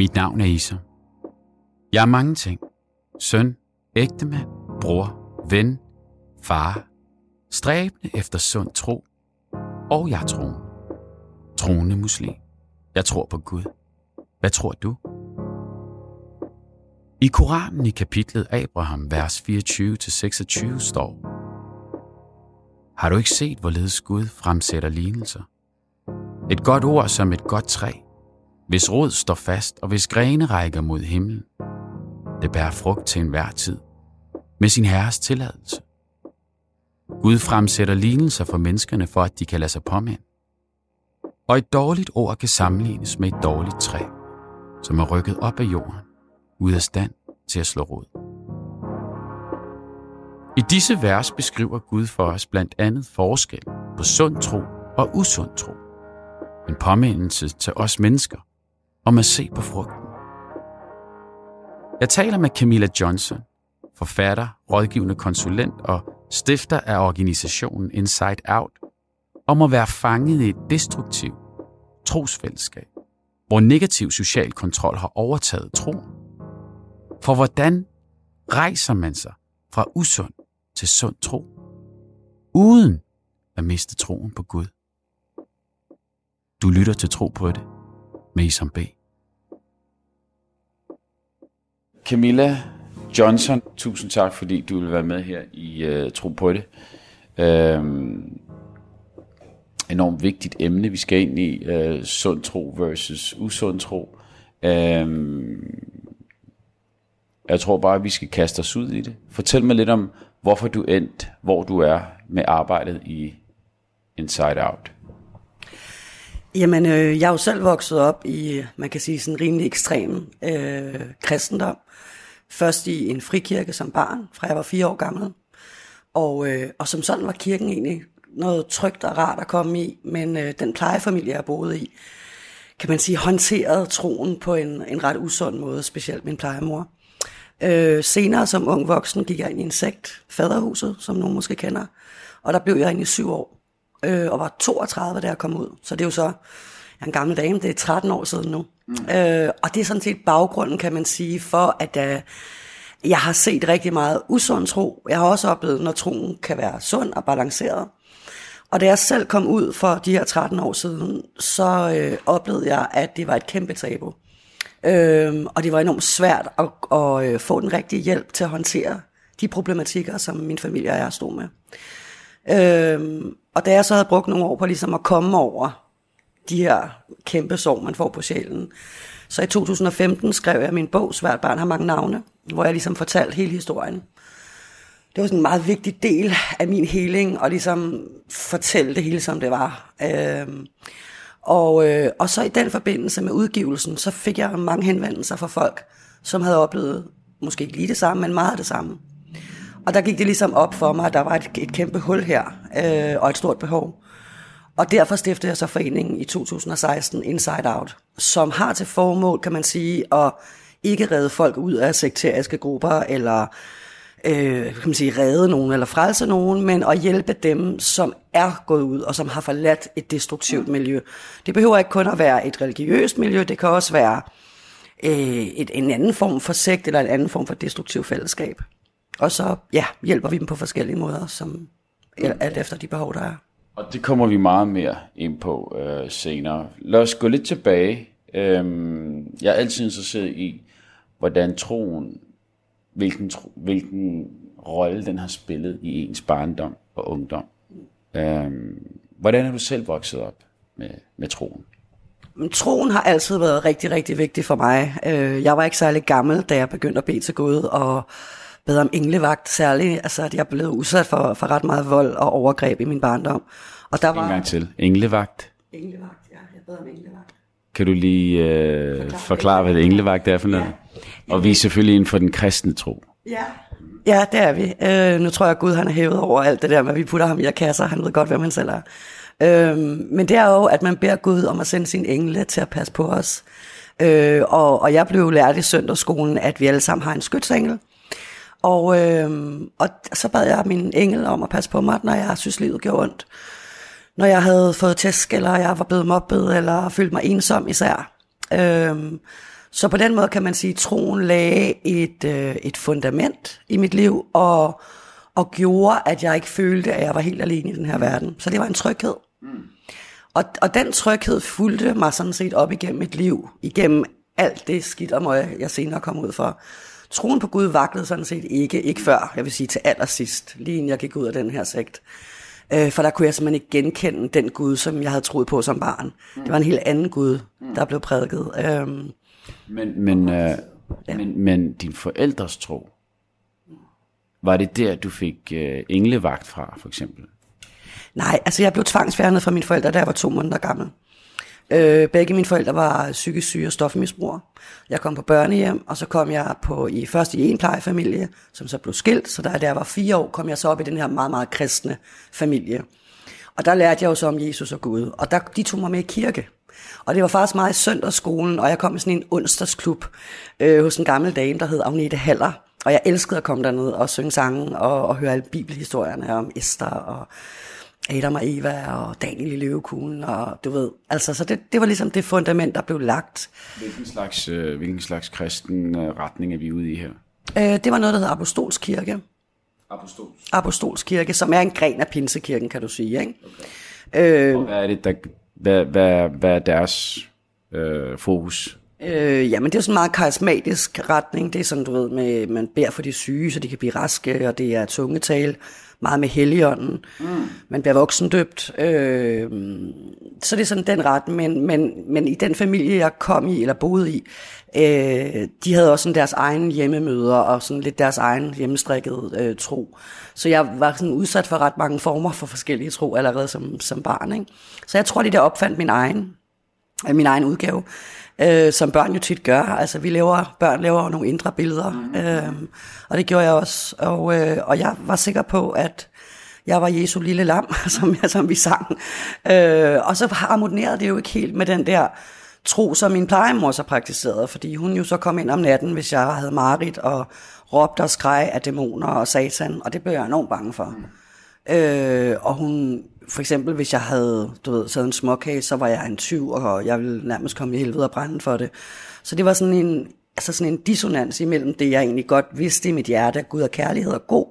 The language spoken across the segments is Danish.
Mit navn er Isa. Jeg er mange ting. Søn, ægtemand, bror, ven, far, stræbende efter sund tro, og jeg er troende. Troende muslim. Jeg tror på Gud. Hvad tror du? I Koranen i kapitlet Abraham, vers 24-26 står, Har du ikke set, hvorledes Gud fremsætter lignelser? Et godt ord som et godt træ, hvis rod står fast og hvis grene rækker mod himlen. Det bærer frugt til enhver tid, med sin herres tilladelse. Gud fremsætter lignelser for menneskerne for, at de kan lade sig påminde. Og et dårligt ord kan sammenlignes med et dårligt træ, som er rykket op af jorden, ude af stand til at slå rod. I disse vers beskriver Gud for os blandt andet forskel på sund tro og usund tro. En påmindelse til os mennesker om at se på frugten. Jeg taler med Camilla Johnson, forfatter, rådgivende konsulent og stifter af organisationen Inside Out, om at være fanget i et destruktivt trosfællesskab, hvor negativ social kontrol har overtaget troen. For hvordan rejser man sig fra usund til sund tro, uden at miste troen på Gud? Du lytter til Tro på det med Isam B. Camilla Johnson, tusind tak, fordi du vil være med her i uh, Tro på det. Øhm, enormt vigtigt emne, vi skal ind i. Uh, sund tro versus usund tro. Øhm, jeg tror bare, at vi skal kaste os ud i det. Fortæl mig lidt om, hvorfor du endte, hvor du er med arbejdet i Inside Out. Jamen, øh, jeg er jo selv vokset op i, man kan sige, sådan rimelig ekstrem øh, kristendom. Først i en frikirke som barn, fra jeg var fire år gammel. Og, øh, og som sådan var kirken egentlig noget trygt og rart at komme i, men øh, den plejefamilie, jeg boede i, kan man sige, håndterede troen på en, en ret usund måde, specielt min plejemor. Øh, senere som ung voksen gik jeg ind i en sekt, faderhuset, som nogen måske kender, og der blev jeg ind i syv år øh, og var 32, da jeg kom ud. Så det er jo så, jeg er en gammel dame, det er 13 år siden nu. Mm. Øh, og det er sådan set baggrunden, kan man sige, for at uh, jeg har set rigtig meget usund tro. Jeg har også oplevet, når troen kan være sund og balanceret. Og da jeg selv kom ud for de her 13 år siden, så øh, oplevede jeg, at det var et kæmpe tabu. Øh, og det var enormt svært at, at, at få den rigtige hjælp til at håndtere de problematikker, som min familie og jeg stod med. Øhm, og da jeg så havde brugt nogle år på ligesom at komme over de her kæmpe sår, man får på sjælen, så i 2015 skrev jeg min bog, Svært barn har mange navne, hvor jeg ligesom fortalte hele historien. Det var sådan en meget vigtig del af min healing, og ligesom fortælle det hele, som det var. Øhm, og, øh, og så i den forbindelse med udgivelsen, så fik jeg mange henvendelser fra folk, som havde oplevet, måske ikke lige det samme, men meget det samme. Og der gik det ligesom op for mig, at der var et, et kæmpe hul her, øh, og et stort behov. Og derfor stiftede jeg så foreningen i 2016, Inside Out, som har til formål, kan man sige, at ikke redde folk ud af sekteriske grupper, eller øh, kan man sige, redde nogen eller frelse nogen, men at hjælpe dem, som er gået ud, og som har forladt et destruktivt miljø. Det behøver ikke kun at være et religiøst miljø, det kan også være øh, et, en anden form for sekt, eller en anden form for destruktiv fællesskab. Og så ja, hjælper vi dem på forskellige måder, som alt efter de behov, der er. Og det kommer vi meget mere ind på øh, senere. Lad os gå lidt tilbage. Øhm, jeg er altid interesseret i, hvordan troen, hvilken, tro, hvilken rolle den har spillet i ens barndom og ungdom. Øhm, hvordan er du selv vokset op med, med troen? Troen har altid været rigtig, rigtig vigtig for mig. Øh, jeg var ikke særlig gammel, da jeg begyndte at bede til Gud, og bad om englevagt særligt, altså at jeg blev udsat for, for ret meget vold og overgreb i min barndom. Og der var... En gang til. Englevagt? Englevagt, ja. Jeg bad om englevagt. Kan du lige øh, forklare, forklare, hvad det englevagt er for noget? Ja. Og vi er selvfølgelig inden for den kristne tro. Ja, ja det er vi. Øh, nu tror jeg, at Gud han er hævet over alt det der med, at vi putter ham i kasser. Han ved godt, hvem han selv er. Øh, men det er jo, at man beder Gud om at sende sin engle til at passe på os. Øh, og, og jeg blev lært i søndagsskolen, at vi alle sammen har en skytsengel. Og, øh, og så bad jeg min engel om at passe på mig, når jeg synes, livet gjorde ondt. Når jeg havde fået tæsk, eller jeg var blevet mobbet, eller følt mig ensom især. Øh, Så på den måde kan man sige, at troen lagde et, øh, et fundament i mit liv, og, og gjorde, at jeg ikke følte, at jeg var helt alene i den her verden. Så det var en tryghed. Mm. Og, og den tryghed fulgte mig sådan set op igennem mit liv, igennem alt det skidt og møg, jeg senere kom ud for. Troen på Gud vaklede sådan set ikke, ikke før, jeg vil sige til allersidst, lige inden jeg gik ud af den her sekt. Øh, for der kunne jeg simpelthen ikke genkende den Gud, som jeg havde troet på som barn. Mm. Det var en helt anden Gud, der blev prædiket. Øhm, men, men, øh, ja. men, men din forældres tro, var det der, du fik øh, englevagt fra, for eksempel? Nej, altså jeg blev tvangsfjernet fra mine forældre, da jeg var to måneder gammel. Øh, begge mine forældre var psykisk syge og stofmisbrugere. Jeg kom på børnehjem, og så kom jeg på i først i en plejefamilie, som så blev skilt. Så da jeg var fire år, kom jeg så op i den her meget, meget kristne familie. Og der lærte jeg jo så om Jesus og Gud. Og der, de tog mig med i kirke. Og det var faktisk meget i søndagsskolen, og jeg kom i sådan en onsdagsklub øh, hos en gammel dame, der hed Agnete Haller. Og jeg elskede at komme derned og synge sange og, og høre alle bibelhistorierne om Esther og Adam og Eva og Daniel i løvekuglen, og du ved, altså, så det, det var ligesom det fundament, der blev lagt. Hvilken slags, øh, hvilken slags kristen øh, retning er vi ude i her? Øh, det var noget, der hedder Apostolskirke. Apostolsk? Apostolskirke, som er en gren af Pinsekirken, kan du sige, ikke? Okay. Øh, og hvad er det, der, hvad, hvad, hvad er deres øh, fokus? Øh, jamen, det er sådan en meget karismatisk retning. Det er sådan, du ved, med, man beder for de syge, så de kan blive raske, og det er tungetal meget med helligånden. Mm. Man bliver voksendøbt. Øh, så det er sådan den ret, men, men, men i den familie, jeg kom i, eller boede i, øh, de havde også sådan deres egen hjemmemøder, og sådan lidt deres egen hjemmestrikket øh, tro. Så jeg var sådan udsat for ret mange former for forskellige tro allerede som, som barn. Ikke? Så jeg tror, de der opfandt min egen, øh, min egen udgave øh, som børn jo tit gør. Altså vi laver, børn laver nogle indre billeder, mm. øh, og det gjorde jeg også. Og, øh, og jeg var sikker på, at jeg var Jesu lille lam, som, som vi sang. Øh, og så harmonerede det jo ikke helt med den der tro, som min plejemor så praktiserede, fordi hun jo så kom ind om natten, hvis jeg havde marit og råbte og skreg af dæmoner og satan, og det blev jeg enormt bange for. Mm. Øh, og hun for eksempel, hvis jeg havde, du ved, taget en småkage, så var jeg en tyv, og jeg ville nærmest komme i helvede og brænde for det. Så det var sådan en, altså sådan en dissonans imellem det, jeg egentlig godt vidste i mit hjerte, at Gud er kærlighed og god,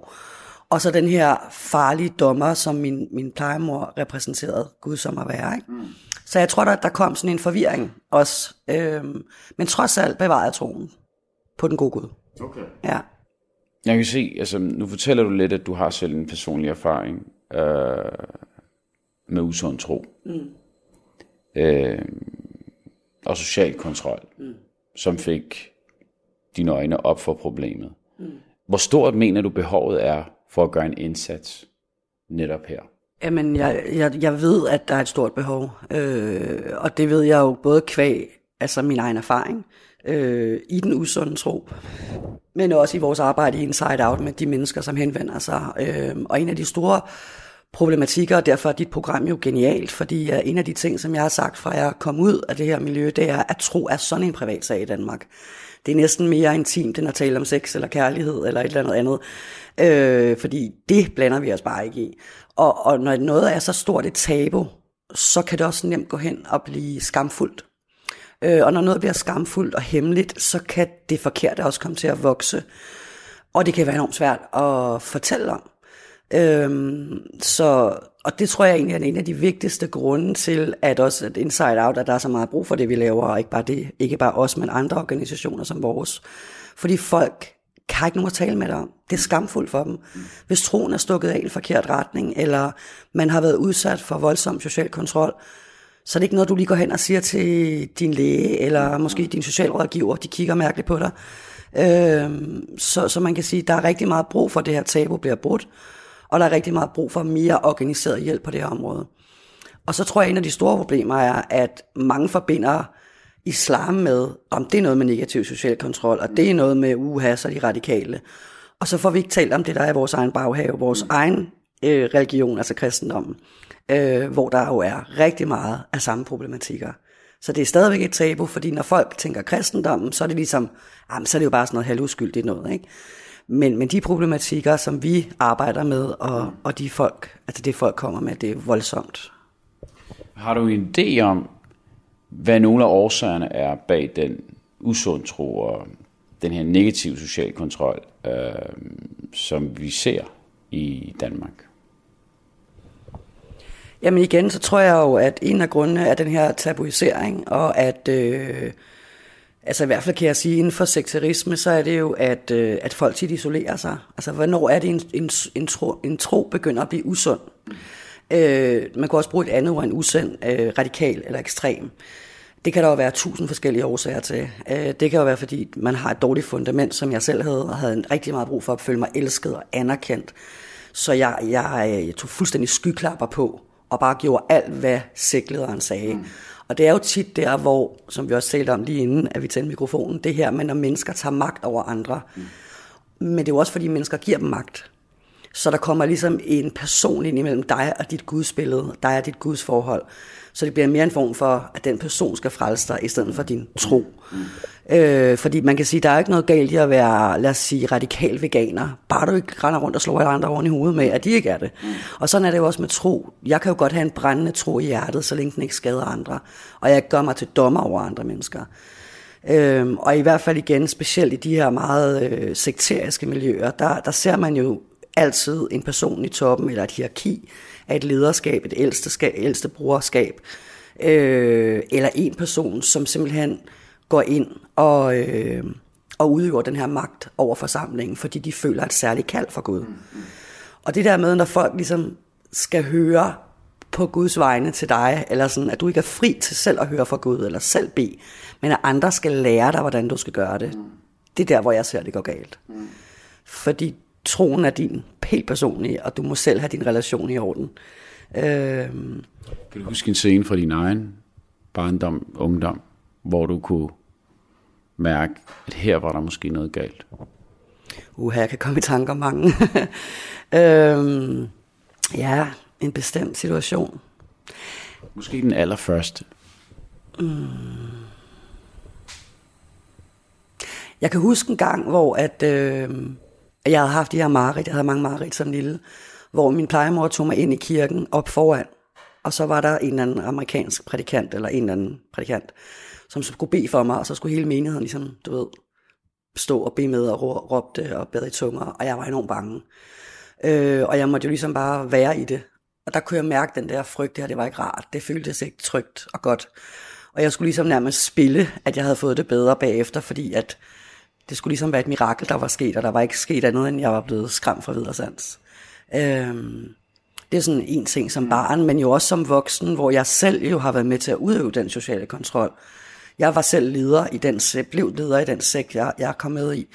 og så den her farlige dommer, som min, min plejemor repræsenterede Gud som at være. Ikke? Mm. Så jeg tror, der, der kom sådan en forvirring også. Øhm, men trods alt bevarede jeg troen på den gode Gud. Okay. Ja. Jeg kan se, altså nu fortæller du lidt, at du har selv en personlig erfaring. Øh, med usund tro. Mm. Øh, og social kontrol, mm. som fik dine øjne op for problemet. Mm. Hvor stort mener du behovet er for at gøre en indsats netop her? Jamen, jeg, jeg, jeg ved, at der er et stort behov, øh, og det ved jeg jo både kvæg, altså min egen erfaring, øh, i den usunde tro, men også i vores arbejde i Inside Out med de mennesker, som henvender sig. Øh, og en af de store problematikker, og derfor er dit program jo genialt, fordi uh, en af de ting, som jeg har sagt fra jeg kom ud af det her miljø, det er, at tro er sådan en privat sag i Danmark. Det er næsten mere intimt, end at tale om sex eller kærlighed eller et eller andet andet. Øh, fordi det blander vi os bare ikke i. Og, og når noget er så stort et tabu, så kan det også nemt gå hen og blive skamfuldt. Øh, og når noget bliver skamfuldt og hemmeligt, så kan det forkerte også komme til at vokse. Og det kan være enormt svært at fortælle om. Øhm, så, og det tror jeg egentlig er en af de vigtigste grunde til, at også at Inside Out, at der er så meget brug for det, vi laver, og ikke bare det, ikke bare os, men andre organisationer som vores. Fordi folk kan ikke nogen at tale med dig om. Det er skamfuldt for dem. Hvis troen er stukket af i en forkert retning, eller man har været udsat for voldsom social kontrol, så er det ikke noget, du lige går hen og siger til din læge, eller måske din socialrådgiver, de kigger mærkeligt på dig. Øhm, så, så man kan sige, at der er rigtig meget brug for, at det her tabu bliver brudt og der er rigtig meget brug for mere organiseret hjælp på det her område. Og så tror jeg, at en af de store problemer er, at mange forbinder islam med, om det er noget med negativ social kontrol, og det er noget med uha, så de radikale. Og så får vi ikke talt om det, der er vores egen baghave, vores egen øh, religion, altså kristendommen, øh, hvor der jo er rigtig meget af samme problematikker. Så det er stadigvæk et tabu, fordi når folk tænker kristendommen, så er det ligesom, jamen, så er det jo bare sådan noget halvuskyldigt noget, ikke? Men, men de problematikker, som vi arbejder med, og, og de folk, altså det folk kommer med, det er voldsomt. Har du en idé om, hvad nogle af årsagerne er bag den usund tro og den her negative social kontrol, øh, som vi ser i Danmark? Jamen igen, så tror jeg jo, at en af grundene er den her tabuisering, og at, øh, altså i hvert fald kan jeg sige, inden for sekterisme, så er det jo, at, øh, at folk tit isolerer sig. Altså hvornår er det en, en, en, tro, en tro begynder at blive usund? Øh, man kan også bruge et andet ord end usund, øh, radikal eller ekstrem. Det kan der jo være tusind forskellige årsager til. Øh, det kan jo være, fordi man har et dårligt fundament, som jeg selv havde, og havde en rigtig meget brug for at føle mig elsket og anerkendt. Så jeg, jeg, jeg tog fuldstændig skyklapper på, og bare gjorde alt, hvad sæklederen sagde. Mm. Og det er jo tit der, hvor, som vi også talte om lige inden, at vi tændte mikrofonen, det her med, når mennesker tager magt over andre. Mm. Men det er jo også, fordi mennesker giver dem magt. Så der kommer ligesom en person ind imellem dig og dit gudsbillede, dig og dit gudsforhold. Så det bliver mere en form for, at den person skal frelse dig, i stedet for din tro. Mm. Øh, fordi man kan sige, der er ikke noget galt i at være, lad os sige, radikal veganer. Bare du ikke render rundt og slår alle andre oven i hovedet med, at de ikke er det. Mm. Og sådan er det jo også med tro. Jeg kan jo godt have en brændende tro i hjertet, så længe den ikke skader andre. Og jeg gør mig til dommer over andre mennesker. Øhm, og i hvert fald igen, specielt i de her meget øh, sekteriske miljøer, der, der ser man jo altid en person i toppen, eller et hierarki af et lederskab, et ældste, skab, ældste brugerskab, øh, eller en person, som simpelthen går ind og, øh, og udøver den her magt over forsamlingen, fordi de føler et særligt kald for Gud. Og det der med, når folk ligesom skal høre på Guds vegne til dig, eller sådan, at du ikke er fri til selv at høre fra Gud, eller selv bede, men at andre skal lære dig, hvordan du skal gøre det. Det er der, hvor jeg ser, det går galt. Fordi troen er din helt personlige, og du må selv have din relation i orden. Øh, kan du huske en scene fra din egen barndom, ungdom, hvor du kunne mærke, at her var der måske noget galt? Uha, jeg kan komme i tanker mange. øh, ja, en bestemt situation. Måske den allerførste. Mm. Jeg kan huske en gang, hvor at, øh, jeg havde haft de her mareridt, jeg havde mange mareridt som lille, hvor min plejemor tog mig ind i kirken op foran, og så var der en eller anden amerikansk prædikant, eller en eller anden prædikant, som skulle bede for mig, og så skulle hele menigheden ligesom, du ved, stå og bede med og råbte og bede i tunger, og jeg var enormt bange. Øh, og jeg måtte jo ligesom bare være i det. Og der kunne jeg mærke den der frygt, det her, det var ikke rart. Det føltes ikke trygt og godt. Og jeg skulle ligesom nærmest spille, at jeg havde fået det bedre bagefter, fordi at det skulle ligesom være et mirakel, der var sket, og der var ikke sket andet, end jeg var blevet skræmt fra videre sans. Øhm, det er sådan en ting som barn, men jo også som voksen, hvor jeg selv jo har været med til at udøve den sociale kontrol. Jeg var selv leder i den blev leder i den sekt, jeg, jeg kom med i,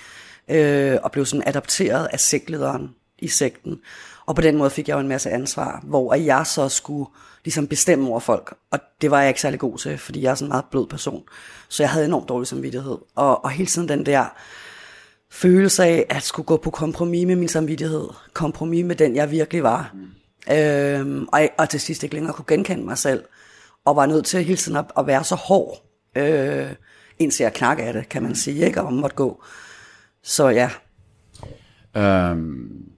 øh, og blev sådan adopteret af sektlederen i sekten. Og på den måde fik jeg jo en masse ansvar, hvor jeg så skulle ligesom bestemme over folk. Og det var jeg ikke særlig god til, fordi jeg er sådan en meget blød person. Så jeg havde enormt dårlig samvittighed. Og, og hele tiden den der følelse af at skulle gå på kompromis med min samvittighed. Kompromis med den, jeg virkelig var. Mm. Øhm, og, og til sidst ikke længere kunne genkende mig selv. Og var nødt til hele tiden at, at være så hård. Øh, indtil jeg knak af det, kan man sige, ikke? Og måtte gå. Så ja. Um,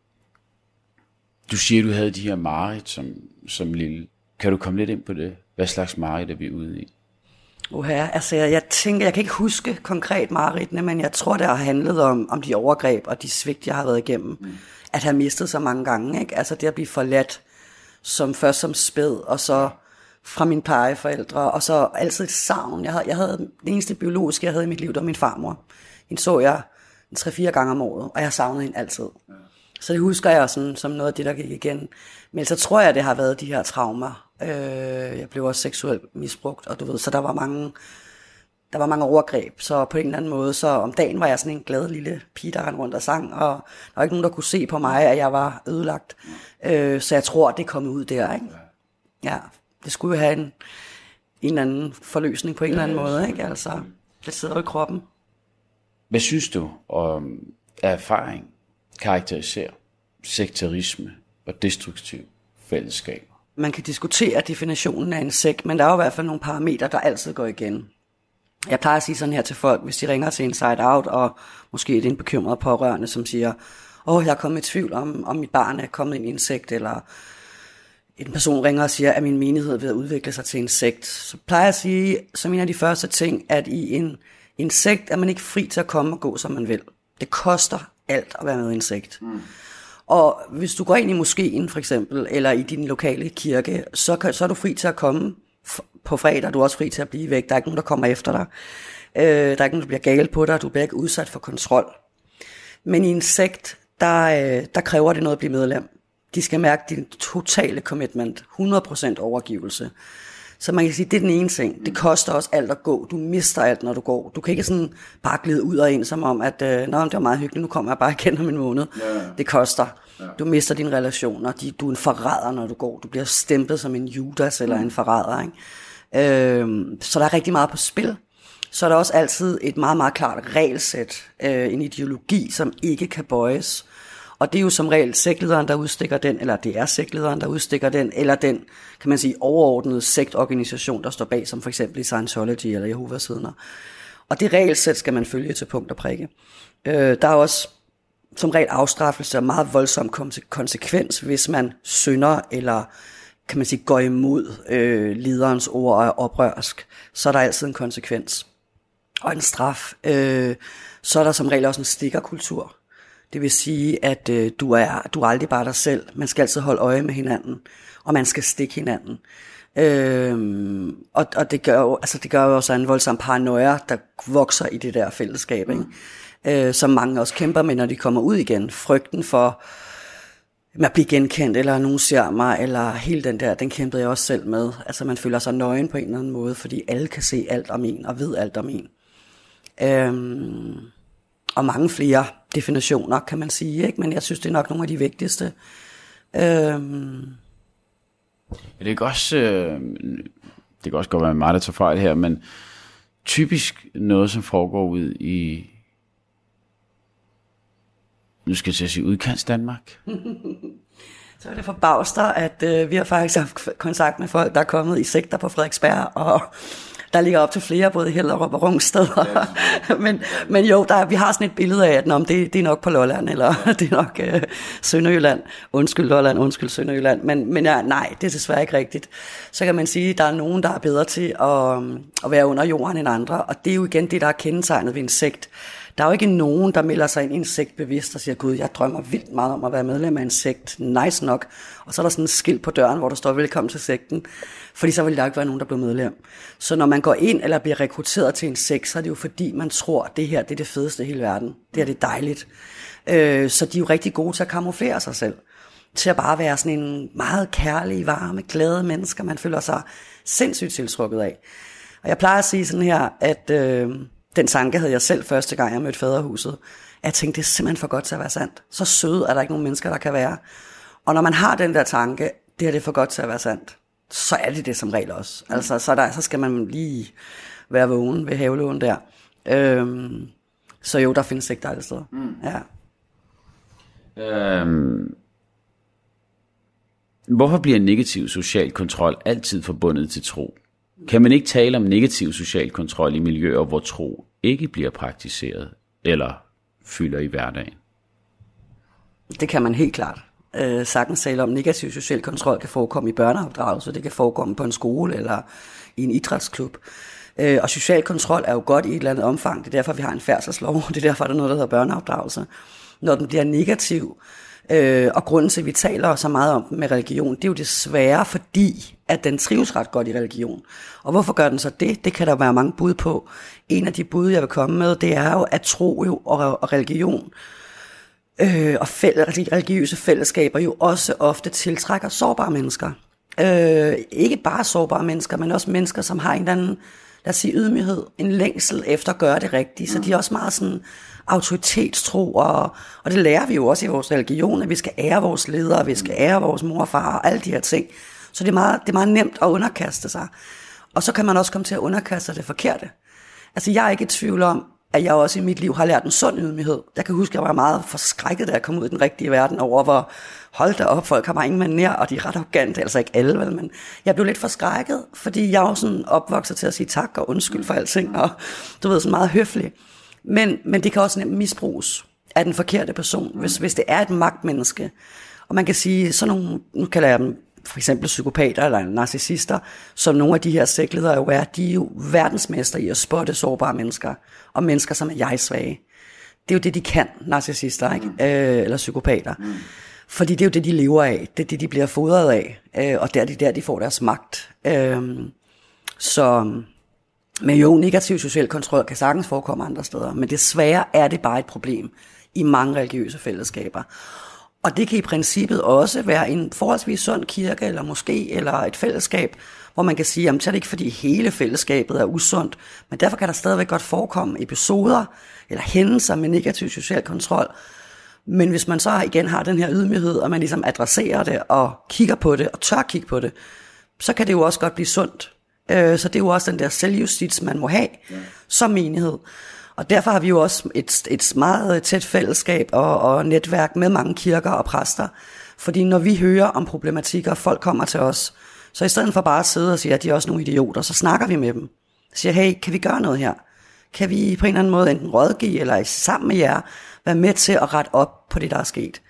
du siger, du havde de her mareridt som, som lille. Kan du komme lidt ind på det? Hvad slags mareridt er vi ude i? Uha, altså jeg, jeg tænker, jeg kan ikke huske konkret mareridtene, men jeg tror, det har handlet om, om de overgreb og de svigt, jeg har været igennem. Mm. At have mistet så mange gange, ikke? Altså det at blive forladt, som først som spæd, og så fra mine plejeforældre, og så altid et savn. Jeg havde, jeg havde det eneste biologiske, jeg havde i mit liv, det var min farmor. Hende så jeg en 3-4 gange om året, og jeg savnede hende altid. Ja. Så det husker jeg sådan, som noget af det, der gik igen. Men så tror jeg, det har været de her traumer. Øh, jeg blev også seksuelt misbrugt, og du ved, så der var mange, der var mange overgreb. Så på en eller anden måde, så om dagen var jeg sådan en glad lille pige, der rendte rundt og sang, og der var ikke nogen, der kunne se på mig, at jeg var ødelagt. Øh, så jeg tror, det kom ud der, ikke? Ja, det skulle jo have en, en eller anden forløsning på en eller anden måde, ikke? Altså, det sidder jo i kroppen. Hvad synes du om erfaring karakteriserer sekterisme og destruktiv fællesskab? Man kan diskutere definitionen af en sekt, men der er jo i hvert fald nogle parametre, der altid går igen. Jeg plejer at sige sådan her til folk, hvis de ringer til Inside Out, og måske er det en bekymret pårørende, som siger, åh, oh, jeg er kommet i tvivl om, om mit barn er kommet ind i en sekt, eller en person ringer og siger, at min menighed er ved at udvikle sig til en sekt. Så plejer jeg at sige, som en af de første ting, at i en en sekt er man ikke fri til at komme og gå, som man vil. Det koster alt at være med i en sekt. Mm. Og hvis du går ind i moskeen for eksempel, eller i din lokale kirke, så, kan, så er du fri til at komme på fredag. Du er også fri til at blive væk. Der er ikke nogen, der kommer efter dig. Øh, der er ikke nogen, der bliver gale på dig. Du bliver ikke udsat for kontrol. Men i en sekt, der, øh, der kræver det noget at blive medlem. De skal mærke din totale commitment. 100% overgivelse. Så man kan sige, det er den ene ting. Det koster også alt at gå. Du mister alt, når du går. Du kan ikke sådan bare glide ud og ind, som om, at øh, Nå, det var meget hyggeligt, nu kommer jeg bare igen om en måned. Ja. Det koster. Ja. Du mister dine relationer. De, du er en forræder, når du går. Du bliver stemplet som en Judas eller mm. en forræder. Ikke? Øh, så der er rigtig meget på spil. Så er der også altid et meget, meget klart regelsæt. Øh, en ideologi, som ikke kan bøjes. Og det er jo som regel sektlederen, der udstikker den, eller det er sektlederen, der udstikker den, eller den, kan man sige, overordnede sektorganisation, der står bag, som for eksempel i Scientology eller Jehovas vidner. Og det regelsæt skal man følge til punkt og prikke. Øh, der er også som regel afstraffelse og meget voldsom konsekvens, hvis man synder eller kan man sige, går imod øh, lederens ord og er oprørsk, så er der altid en konsekvens og en straf. Øh, så er der som regel også en stikkerkultur. Det vil sige, at øh, du, er, du er aldrig bare dig selv. Man skal altid holde øje med hinanden, og man skal stikke hinanden. Øhm, og, og det gør jo, altså det gør jo også en voldsom paranoia, der vokser i det der fællesskab, ikke? Øh, som mange også kæmper med, når de kommer ud igen. Frygten for at blive genkendt, eller nogen ser mig, eller hele den der, den kæmpede jeg også selv med. Altså man føler sig nøgen på en eller anden måde, fordi alle kan se alt om en, og ved alt om en. Øhm, og mange flere definitioner, kan man sige, ikke? men jeg synes, det er nok nogle af de vigtigste. Øhm. Ja, det kan også, øh, det kan også godt være mig, der tager fejl her, men typisk noget, som foregår ud i, nu skal jeg sige udkants Danmark. Så er det for Bagster, at øh, vi har faktisk haft kontakt med folk, der er kommet i sektor på Frederiksberg, og der ligger op til flere, både Hellerup og Rungsted. men, men jo, der, vi har sådan et billede af, at nå, det, det er nok på Lolland, eller det er nok øh, Sønderjylland. Undskyld Lolland, undskyld Sønderjylland. Men, men ja, nej, det er desværre ikke rigtigt. Så kan man sige, at der er nogen, der er bedre til at, at være under jorden end andre. Og det er jo igen det, der er kendetegnet ved en sekt. Der er jo ikke nogen, der melder sig ind i en sekt bevidst og siger, gud, jeg drømmer vildt meget om at være medlem af en sekt. Nice nok. Og så er der sådan en skilt på døren, hvor der står, velkommen til sekten. Fordi så vil der ikke være nogen, der bliver medlem. Så når man går ind eller bliver rekrutteret til en sekt, så er det jo fordi, man tror, at det her det er det fedeste i hele verden. Det er det dejligt. Øh, så de er jo rigtig gode til at kamuflere sig selv. Til at bare være sådan en meget kærlig, varme, glade mennesker, man føler sig sindssygt tiltrukket af. Og jeg plejer at sige sådan her, at øh, den tanke havde jeg selv første gang, jeg mødte faderhuset. Jeg tænkte, det er simpelthen for godt til at være sandt. Så søde er der ikke nogen mennesker, der kan være. Og når man har den der tanke, det er det for godt til at være sandt, så er det det som regel også. Altså, så, der, så skal man lige være vågen ved havelån der. Øhm, så jo, der findes ikke alle steder. Mm. Ja. Øhm, hvorfor bliver negativ social kontrol altid forbundet til tro? Kan man ikke tale om negativ social kontrol i miljøer, hvor tro ikke bliver praktiseret eller fylder i hverdagen? Det kan man helt klart. Øh, sagtens tale om negativ social kontrol kan forekomme i børneopdragelse, det kan forekomme på en skole eller i en idrætsklub. Øh, og social kontrol er jo godt i et eller andet omfang, det er derfor, vi har en færdselslov, det er derfor, der er noget, der hedder børneopdragelse. Når den bliver negativ, Øh, og grunden til, at vi taler så meget om den med religion, det er jo desværre fordi, at den trives ret godt i religion. Og hvorfor gør den så det? Det kan der være mange bud på. En af de bud, jeg vil komme med, det er jo, at tro jo og, og religion øh, og fæld, religiøse fællesskaber jo også ofte tiltrækker sårbare mennesker. Øh, ikke bare sårbare mennesker, men også mennesker, som har en eller anden, lad os sige, ydmyghed, en længsel efter at gøre det rigtigt. Så de er også meget sådan autoritetstro, og, og det lærer vi jo også i vores religion, at vi skal ære vores ledere, vi skal ære vores mor og far, og alle de her ting. Så det er, meget, det er meget nemt at underkaste sig. Og så kan man også komme til at underkaste sig det forkerte. Altså jeg er ikke i tvivl om, at jeg også i mit liv har lært en sund ydmyghed. Jeg kan huske, at jeg var meget forskrækket, da jeg kom ud i den rigtige verden over, hvor hold da op, folk har bare ingen manér, og de er ret arrogante, altså ikke alle, vel, men jeg blev lidt forskrækket, fordi jeg var sådan opvokset til at sige tak og undskyld for alting, og du ved, sådan meget høflig. Men, men det kan også nemt misbruges af den forkerte person, hvis, hvis det er et magtmenneske. Og man kan sige, sådan nogle, nu kalder jeg dem for eksempel psykopater eller narcissister, som nogle af de her sækledere jo er, de er jo verdensmester i at spotte sårbare mennesker, og mennesker, som er jeg-svage. Det er jo det, de kan, narcissister, ikke? Mm. Øh, eller psykopater. Mm. Fordi det er jo det, de lever af. Det er det, de bliver fodret af. Øh, og det er det der, de får deres magt. Øh, så, men jo, negativ social kontrol kan sagtens forekomme andre steder. Men desværre er det bare et problem i mange religiøse fællesskaber. Og det kan i princippet også være en forholdsvis sund kirke, eller måske, eller et fællesskab, hvor man kan sige, at det er ikke fordi hele fællesskabet er usundt, men derfor kan der stadigvæk godt forekomme episoder, eller hændelser med negativ social kontrol, men hvis man så igen har den her ydmyghed, og man ligesom adresserer det, og kigger på det, og tør kigge på det, så kan det jo også godt blive sundt. Øh, så det er jo også den der selvjustits, man må have ja. som menighed. Og derfor har vi jo også et, et meget tæt fællesskab og, og netværk med mange kirker og præster. Fordi når vi hører om problematikker, folk kommer til os, så i stedet for bare at sidde og sige, at de er også nogle idioter, så snakker vi med dem. Siger, hey, kan vi gøre noget her? Kan vi på en eller anden måde enten rådgive, eller sammen med jer, være med til at rette op på det, der er sket?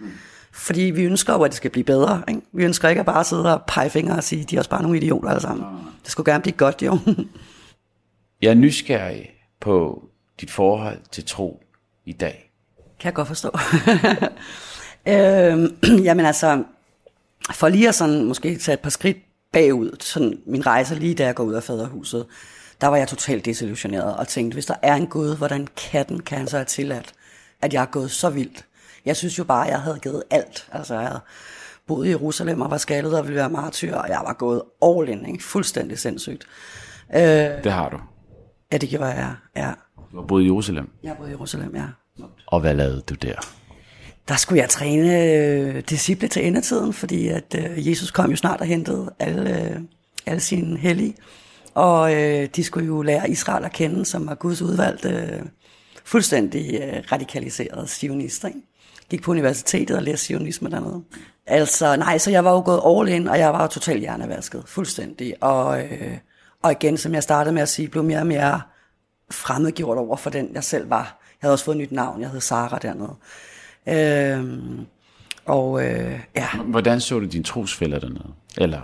Fordi vi ønsker jo, at det skal blive bedre. Ikke? Vi ønsker ikke at bare sidde og pege fingre og sige, de er også bare nogle idioter alle sammen. Det skulle gerne blive godt, jo. Jeg er nysgerrig på dit forhold til tro i dag. Kan jeg godt forstå. øhm, jamen altså, for lige at sådan, måske tage et par skridt bagud, sådan min rejse lige da jeg går ud af faderhuset, der var jeg totalt desillusioneret og tænkte, hvis der er en Gud, hvordan katten kan han så have tilladt, at jeg er gået så vildt. Jeg synes jo bare, at jeg havde givet alt. Altså, jeg havde boet i Jerusalem og var skaldet og ville være martyr, og jeg var gået all in, ikke? fuldstændig sindssygt. Øh, det har du. Ja, det gjorde jeg, ja. Du har boet i Jerusalem? Jeg har boet i Jerusalem, ja. Og hvad lavede du der? Der skulle jeg træne øh, disciple til endetiden, fordi at øh, Jesus kom jo snart og hentede alle, øh, alle sine hellige. Og øh, de skulle jo lære Israel at kende, som var Guds udvalgte, øh, fuldstændig øh, radikaliseret sionister. Ikke? Gik på universitetet og læste sionisme dernede. Altså, nej, så jeg var jo gået all in, og jeg var jo totalt hjernevasket, fuldstændig. Og, øh, og igen, som jeg startede med at sige, blev mere og mere fremmedgjort over for den, jeg selv var. Jeg havde også fået et nyt navn, jeg hed Sara dernede. Øh, og øh, ja. Hvordan så du dine trosfælder dernede? Eller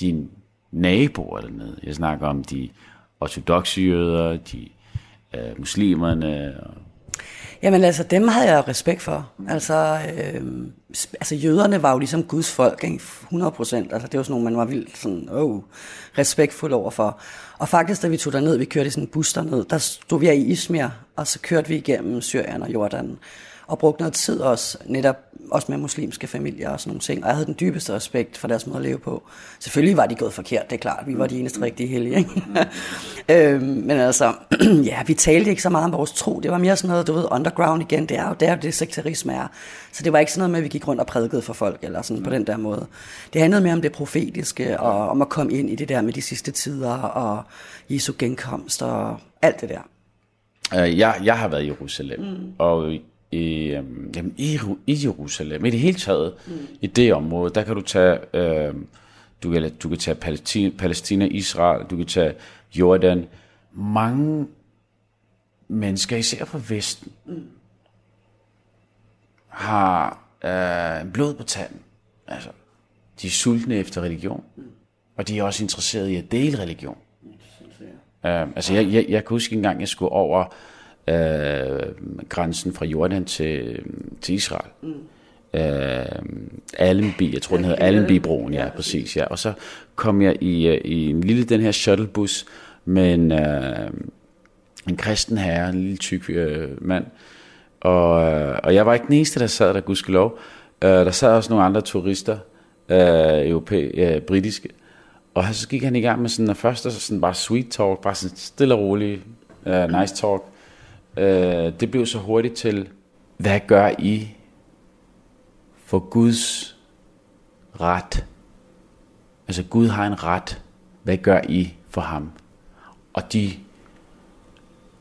dine naboer dernede? Jeg snakker om de ortodoxe jøder, de øh, muslimerne. Og... Jamen altså, dem havde jeg respekt for. Altså, øh, altså jøderne var jo ligesom Guds folk, ikke? 100 procent. Altså, det var sådan nogle, man var vildt sådan, oh, respektfuld overfor. Og faktisk, da vi tog derned, vi kørte i sådan en bus derned, der stod vi i Ismir, og så kørte vi igennem Syrien og Jordan og brugte noget tid også, netop også med muslimske familier og sådan nogle ting. Og jeg havde den dybeste respekt for deres måde at leve på. Selvfølgelig var de gået forkert, det er klart. Vi var de eneste rigtige hellige. Ikke? øhm, men altså, ja, vi talte ikke så meget om vores tro. Det var mere sådan noget, du ved, underground igen. Det er jo der, det sekterisme er. Så det var ikke sådan noget med, at vi gik rundt og prædikede for folk, eller sådan på den der måde. Det handlede mere om det profetiske, og om at komme ind i det der med de sidste tider, og Jesu genkomst, og alt det der. Uh, jeg, jeg har været i Jerusalem, mm. og i, øhm, jamen, i, i Jerusalem, i det hele taget, mm. i det område, der kan du tage, øh, du, kan, du kan tage Palæstina, Palæstina, Israel, du kan tage Jordan. Mange mennesker, især fra Vesten, mm. har øh, blod på tanden. Altså, de er sultne efter religion, mm. og de er også interesserede i at dele religion. Mm. Uh, altså, jeg, jeg, jeg kan huske en gang, jeg skulle over øh, grænsen fra Jordan til, til Israel. Mm. Øh, Allenby, jeg tror den hedder Allenby-broen, ja, præcis, ja. Og så kom jeg i, øh, i en lille, den her shuttlebus med en, øh, en kristen herre, en lille tyk øh, mand. Og, øh, og jeg var ikke den eneste, der sad der, gudskelov. Øh, der sad også nogle andre turister, øh, europæ, øh, britiske. Og så gik han i gang med sådan, først så sådan bare sweet talk, bare sådan stille og rolig, uh, øh, nice talk. Øh, det blev så hurtigt til, hvad gør I for Guds ret? Altså Gud har en ret. Hvad gør I for ham? Og de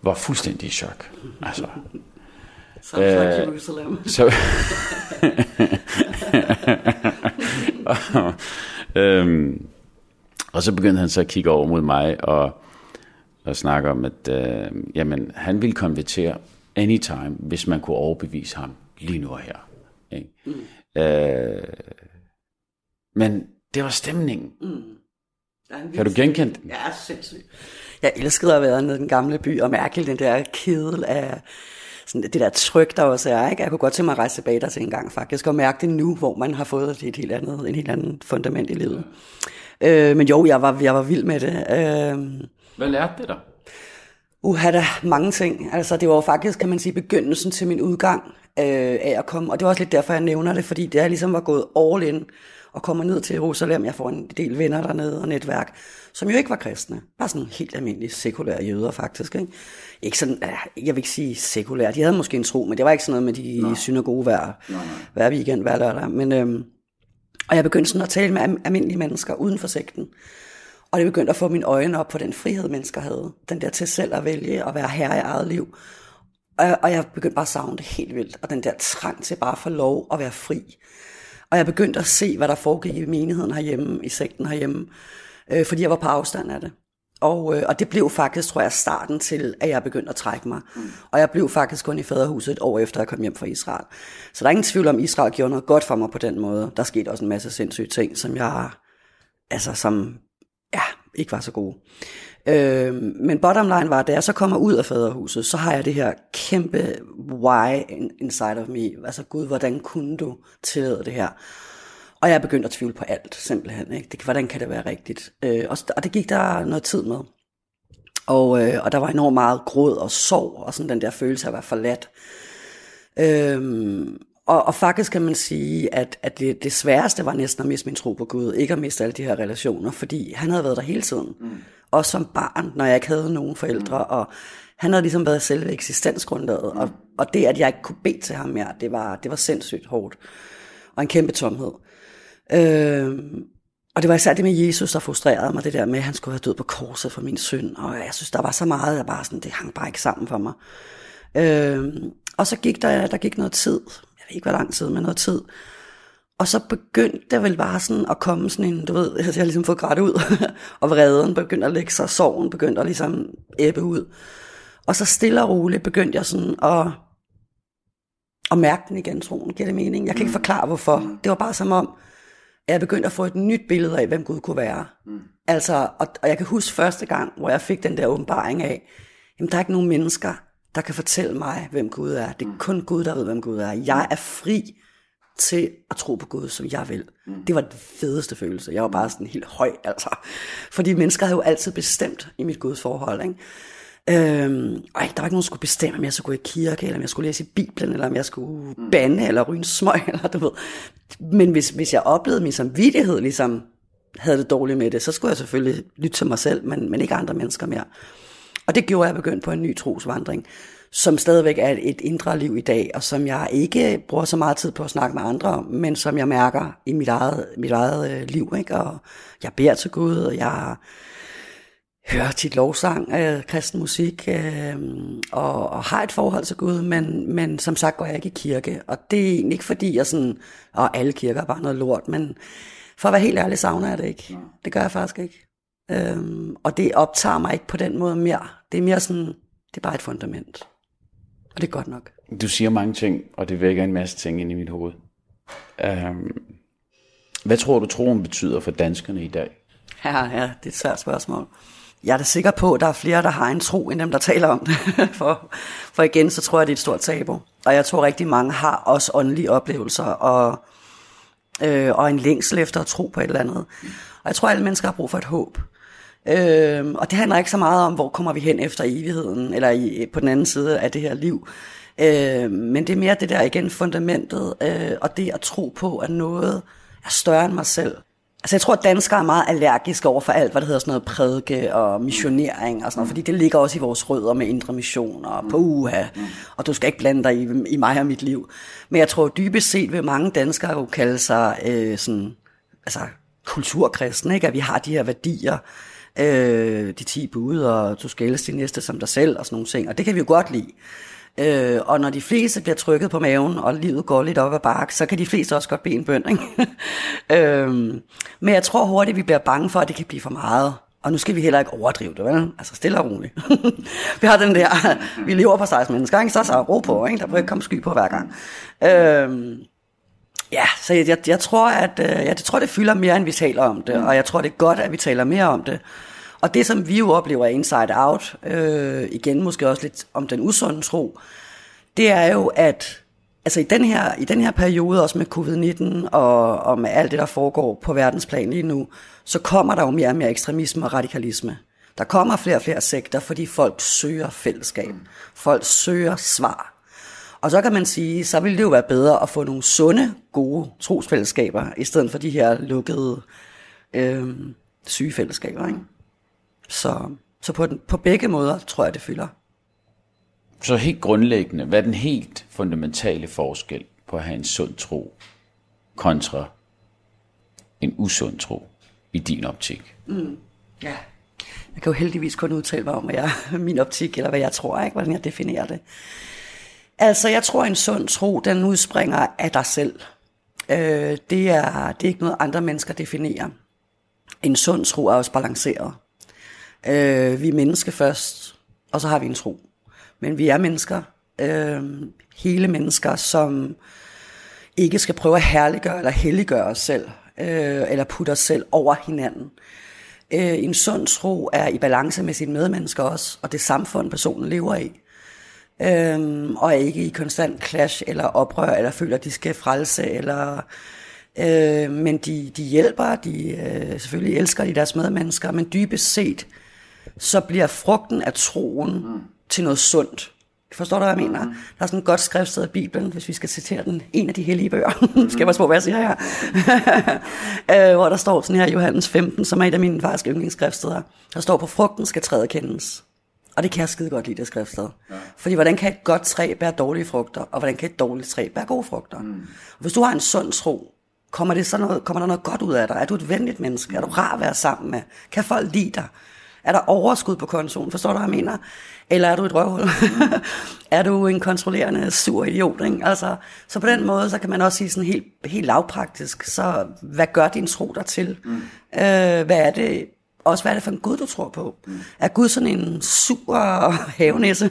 var fuldstændig i chok. Altså, Som øh, Jerusalem. Så, og, øhm, og så begyndte han så at kigge over mod mig, og og snakker om, at øh, jamen, han ville konvertere anytime, hvis man kunne overbevise ham lige nu og her. Ikke? Mm. Øh, men Det var stemningen. Mm. Kan du genkende den? Ja, sindssygt. Jeg elskede at være nede i den gamle by og mærke den der kedel af sådan det der tryk, der også er. Ikke? Jeg kunne godt tænke mig at rejse tilbage der til en gang faktisk, og mærke det nu, hvor man har fået et helt andet, en helt anden fundament i livet. Øh, men jo, jeg var, jeg var vild med det. Øh, Hvad lærte det dig? Uha, der mange ting. Altså, det var jo faktisk, kan man sige, begyndelsen til min udgang øh, af at komme. Og det var også lidt derfor, jeg nævner det, fordi det er ligesom var gået all in og kommer ned til Jerusalem. Jeg får en del venner dernede og netværk, som jo ikke var kristne. Bare sådan helt almindelige sekulære jøder faktisk. Ikke, ikke sådan, jeg vil ikke sige sekulære. De havde måske en tro, men det var ikke sådan noget med de Nå. synagoge hver, hver weekend, hver lørdag. Men, øhm, og jeg begyndte sådan at tale med almindelige mennesker uden for sekten. Og det begyndte at få mine øjne op på den frihed, mennesker havde. Den der til selv at vælge og være herre i eget liv. Og jeg, og jeg begyndte bare at savne det helt vildt. Og den der trang til bare at få lov at være fri. Og jeg begyndte at se, hvad der foregik i menigheden herhjemme, i sekten herhjemme. Øh, fordi jeg var på afstand af det. Og, øh, og det blev faktisk, tror jeg, starten til, at jeg begyndte at trække mig. Mm. Og jeg blev faktisk kun i faderhuset et år efter, at jeg kom hjem fra Israel. Så der er ingen tvivl om, at Israel gjorde noget godt for mig på den måde. Der skete også en masse sindssyge ting, som jeg, altså som, ja, ikke var så gode. Øh, men bottom line var, at da jeg så kommer ud af faderhuset, så har jeg det her kæmpe why inside of me. Altså, Gud, hvordan kunne du tillade det her? Og jeg begyndte at tvivle på alt, simpelthen. Ikke? Det, hvordan kan det være rigtigt? Øh, og, og det gik der noget tid med. Og, øh, og der var enormt meget gråd og sorg, og sådan den der følelse af at være forladt. Øh, og, og faktisk kan man sige, at, at det, det sværeste var næsten at miste min tro på Gud, ikke at miste alle de her relationer, fordi han havde været der hele tiden. Mm. Også som barn, når jeg ikke havde nogen forældre, mm. og han havde ligesom været selve eksistensgrundlaget, mm. og, og det, at jeg ikke kunne bede til ham mere, det var, det var sindssygt hårdt, og en kæmpe tomhed. Øh, og det var især det med Jesus, der frustrerede mig, det der med, at han skulle have død på korset for min synd, og jeg synes, der var så meget, jeg bare sådan, det hang bare ikke sammen for mig. Øh, og så gik der, der gik noget tid, ikke, hvor lang tid, men noget tid, og så begyndte det vel bare sådan at komme sådan en, du ved, jeg har ligesom fået grædt ud, og vreden begyndte at lægge sig, sorgen begyndte at ligesom æbbe ud. Og så stille og roligt begyndte jeg sådan at, at mærke den igen, troen, giver det mening? Jeg kan ikke mm. forklare hvorfor. Mm. Det var bare som om, at jeg begyndte at få et nyt billede af, hvem Gud kunne være. Mm. Altså, og, og jeg kan huske første gang, hvor jeg fik den der åbenbaring af, jamen der er ikke nogen mennesker, der kan fortælle mig, hvem Gud er. Det er kun Gud, der ved, hvem Gud er. Jeg er fri til at tro på Gud, som jeg vil. Mm. Det var den fedeste følelse. Jeg var bare sådan helt høj, altså. Fordi mennesker havde jo altid bestemt i mit Guds forhold, ikke? Øhm, og der var ikke nogen, der skulle bestemme, om jeg skulle gå i kirke, eller om jeg skulle læse i Bibelen, eller om jeg skulle mm. bande, eller ryge en smøg, eller du ved. Men hvis, hvis jeg oplevede min samvittighed, ligesom havde det dårligt med det, så skulle jeg selvfølgelig lytte til mig selv, men, men ikke andre mennesker mere. Og det gjorde jeg begyndt på en ny trosvandring som stadigvæk er et indre liv i dag, og som jeg ikke bruger så meget tid på at snakke med andre om, men som jeg mærker i mit eget, mit eget øh, liv. Ikke? Og jeg beder til Gud, og jeg hører tit lovsang, øh, kristen musik, øh, og, og har et forhold til Gud, men, men som sagt går jeg ikke i kirke. Og det er egentlig ikke fordi, jeg sådan, og alle kirker er bare noget lort, men for at være helt ærlig, savner jeg det ikke. Det gør jeg faktisk ikke. Øhm, og det optager mig ikke på den måde mere. Det er mere sådan, det er bare et fundament. Og det er godt nok. Du siger mange ting, og det vækker en masse ting ind i mit hoved. Um, hvad tror du, troen betyder for danskerne i dag? Ja, ja, det er et svært spørgsmål. Jeg er da sikker på, at der er flere, der har en tro, end dem, der taler om det. for, for igen, så tror jeg, det er et stort tabu. Og jeg tror rigtig mange har også åndelige oplevelser, og, øh, og en længsel efter at tro på et eller andet. Og jeg tror, alle mennesker har brug for et håb. Øh, og det handler ikke så meget om, hvor kommer vi hen efter evigheden, eller i, på den anden side af det her liv. Øhm, men det er mere det der igen fundamentet, øh, og det at tro på, at noget er større end mig selv. Altså jeg tror, at danskere er meget allergiske over for alt, hvad der hedder sådan noget prædike og missionering og sådan noget, fordi det ligger også i vores rødder med indre mission og på uha, og du skal ikke blande dig i, i mig og mit liv. Men jeg tror dybest set vil mange danskere jo kalde sig øh, sådan, altså kulturkristne, ikke? at vi har de her værdier, øh, de 10 bud, og du skal elske din næste som dig selv, og sådan nogle ting. Og det kan vi jo godt lide. Øh, og når de fleste bliver trykket på maven, og livet går lidt op ad bakke, så kan de fleste også godt bede en bøn. Ikke? øh, men jeg tror hurtigt, vi bliver bange for, at det kan blive for meget. Og nu skal vi heller ikke overdrive det, vel? Altså stille og roligt. vi har den der, vi lever på 16 mennesker, ikke? så så ro på, ikke? der prøver ikke komme sky på hver gang. Øh, Ja, så jeg, jeg, jeg tror, at øh, jeg tror, det fylder mere, end vi taler om det, mm. og jeg tror, det er godt, at vi taler mere om det. Og det, som vi jo oplever inside out, øh, igen måske også lidt om den usunde tro, det er jo, at altså i den her, i den her periode, også med covid-19 og, og med alt det, der foregår på verdensplan lige nu, så kommer der jo mere og mere ekstremisme og radikalisme. Der kommer flere og flere sekter, fordi folk søger fællesskab. Folk søger svar. Og så kan man sige, så ville det jo være bedre at få nogle sunde, gode trosfællesskaber, i stedet for de her lukkede øh, sygefællesskaber. Ikke? Så, så på, den, på begge måder tror jeg, det fylder. Så helt grundlæggende, hvad er den helt fundamentale forskel på at have en sund tro kontra en usund tro i din optik? Mm, ja, jeg kan jo heldigvis kun udtale mig om, hvad jeg, min optik, eller hvad jeg tror, ikke? hvordan jeg definerer det. Altså, jeg tror, en sund tro, den udspringer af dig selv. Øh, det, er, det er ikke noget, andre mennesker definerer. En sund tro er også balanceret. Øh, vi er menneske først, og så har vi en tro. Men vi er mennesker, øh, hele mennesker, som ikke skal prøve at herliggøre eller helliggøre os selv, øh, eller putte os selv over hinanden. Øh, en sund tro er i balance med sine medmennesker også, og det samfund, personen lever i. Øh, og er ikke i konstant clash eller oprør, eller føler, at de skal frelse, eller... Øh, men de, de hjælper, de øh, selvfølgelig elsker de deres medmennesker, men dybest set, så bliver frugten af troen mm. til noget sundt. Forstår du, hvad jeg mener? Mm. Der er sådan et godt skriftsted i Bibelen, hvis vi skal citere den, en af de hellige bøger. Mm. skal jeg bare spørge, hvad jeg siger her? øh, hvor der står sådan her Johannes 15, som er et af mine faktisk yndlingsskriftssteder. Der står, på frugten skal træet kendes. Og det kan jeg skide godt lide, det skriftsted. Ja. Fordi hvordan kan et godt træ bære dårlige frugter, og hvordan kan et dårligt træ bære gode frugter? Mm. Hvis du har en sund tro, kommer, det så noget, kommer der noget godt ud af dig? Er du et venligt menneske? Er du rar at være sammen med? Kan folk lide dig? Er der overskud på kontoen? Forstår du, hvad jeg mener? Eller er du et røvhul? er du en kontrollerende sur idiot? Ikke? Altså, så på den måde, så kan man også sige sådan helt, helt lavpraktisk, så hvad gør din tro der til? Mm. Øh, hvad er det, også hvad er det for en Gud, du tror på? Mm. Er Gud sådan en sur havenisse,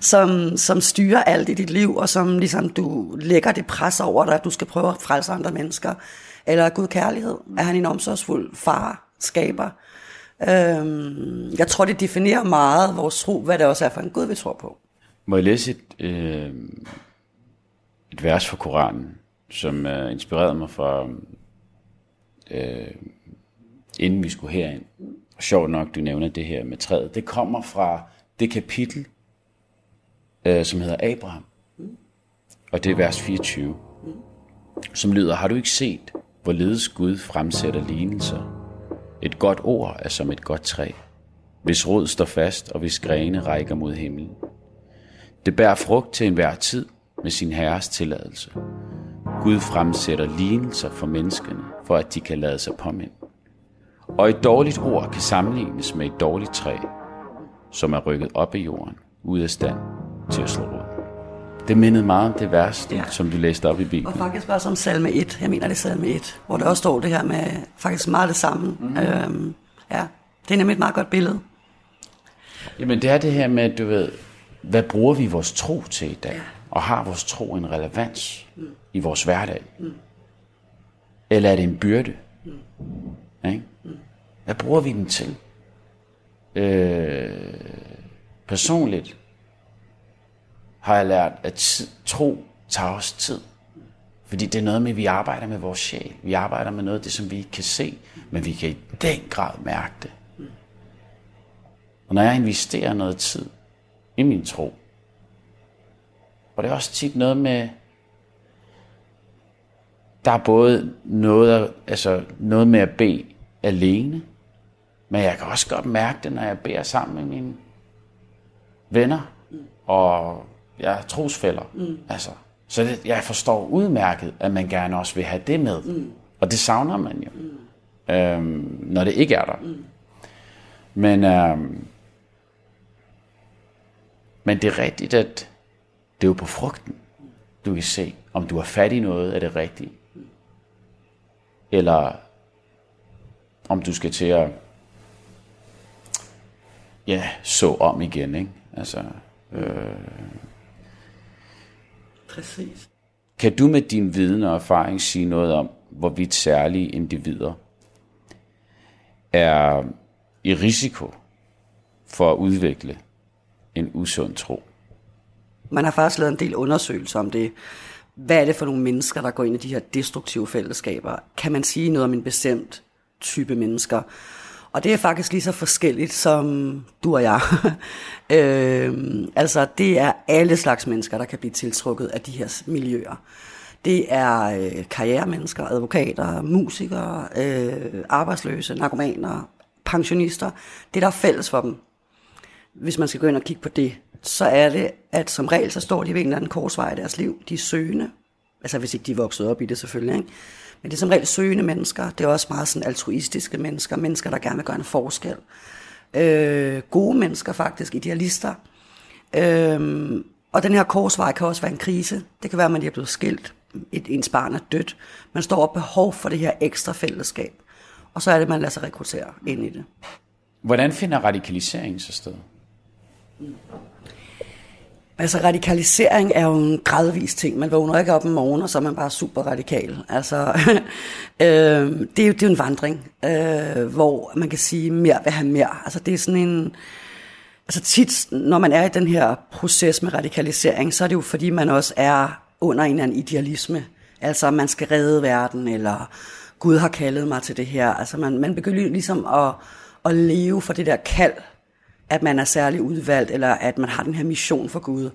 som, som styrer alt i dit liv, og som ligesom du lægger det pres over dig, at du skal prøve at frelse andre mennesker? Eller er Gud kærlighed? Er han en omsorgsfuld far, skaber? Øhm, jeg tror, det definerer meget vores tro, hvad det også er for en Gud, vi tror på. Må jeg læse et, øh, et vers fra Koranen, som øh, inspirerede mig fra, øh, inden vi skulle herind. Sjovt nok, du nævner det her med træet. Det kommer fra det kapitel, øh, som hedder Abraham. Og det er vers 24, som lyder, har du ikke set, hvorledes Gud fremsætter lignelser et godt ord er som et godt træ, hvis rod står fast og hvis grene rækker mod himlen. Det bærer frugt til enhver tid med sin herres tilladelse. Gud fremsætter lignelser for menneskene, for at de kan lade sig påminde. Og et dårligt ord kan sammenlignes med et dårligt træ, som er rykket op i jorden, ud af stand til at slå rod. Det mindede meget om det vers, ja. som du læste op i Bibelen. Og faktisk også om salme 1. Jeg mener, det er salme 1, hvor der også står det her med faktisk meget det samme. Mm. Øhm, ja, det er nemlig et meget godt billede. Jamen, det er det her med, du ved, hvad bruger vi vores tro til i dag? Ja. Og har vores tro en relevans mm. i vores hverdag? Mm. Eller er det en byrde? Mm. Ikke? Hvad bruger vi den til? Øh, personligt har jeg lært, at tro tager os tid. Fordi det er noget med, at vi arbejder med vores sjæl. Vi arbejder med noget af det, som vi ikke kan se, men vi kan i den grad mærke det. Og når jeg investerer noget tid i min tro, og det er også tit noget med, der er både noget, altså noget med at bede alene, men jeg kan også godt mærke det, når jeg beder sammen med mine venner, og ja, trosfælder. Mm. Altså, så det, jeg forstår udmærket, at man gerne også vil have det med. Mm. Og det savner man jo, mm. øhm, når det ikke er der. Mm. Men, øhm, men det er rigtigt, at det er jo på frugten, du kan se, om du har fat i noget af det rigtige. Eller om du skal til at ja, så om igen. Ikke? Altså, øh, Præcis. Kan du med din viden og erfaring sige noget om, hvorvidt særlige individer er i risiko for at udvikle en usund tro? Man har faktisk lavet en del undersøgelser om det. Hvad er det for nogle mennesker, der går ind i de her destruktive fællesskaber? Kan man sige noget om en bestemt type mennesker? Og det er faktisk lige så forskelligt som du og jeg. øhm, altså, det er alle slags mennesker, der kan blive tiltrukket af de her miljøer. Det er øh, karrieremennesker, advokater, musikere, øh, arbejdsløse, narkomaner, pensionister. Det, der er fælles for dem, hvis man skal gå ind og kigge på det, så er det, at som regel, så står de ved en eller anden korsvej i deres liv. De er søgende. Altså hvis ikke de er vokset op i det selvfølgelig. Ikke? Men det er som regel søgende mennesker. Det er også meget sådan altruistiske mennesker. Mennesker, der gerne vil gøre en forskel. Øh, gode mennesker faktisk, idealister. Øh, og den her korsvej kan også være en krise. Det kan være, at man er blevet skilt. Et, ens barn er dødt. Man står op behov for det her ekstra fællesskab. Og så er det, man lader sig rekruttere ind i det. Hvordan finder radikalisering så sted? Altså radikalisering er jo en gradvis ting. Man vågner ikke op en morgen, og så er man bare super radikal. Altså, øh, det, er jo, det er jo en vandring, øh, hvor man kan sige, mere vil have mere. Altså det er sådan en... Altså tit, når man er i den her proces med radikalisering, så er det jo fordi, man også er under en eller anden idealisme. Altså man skal redde verden, eller Gud har kaldet mig til det her. Altså man, man begynder ligesom at, at leve for det der kald, at man er særlig udvalgt, eller at man har den her mission for Gud.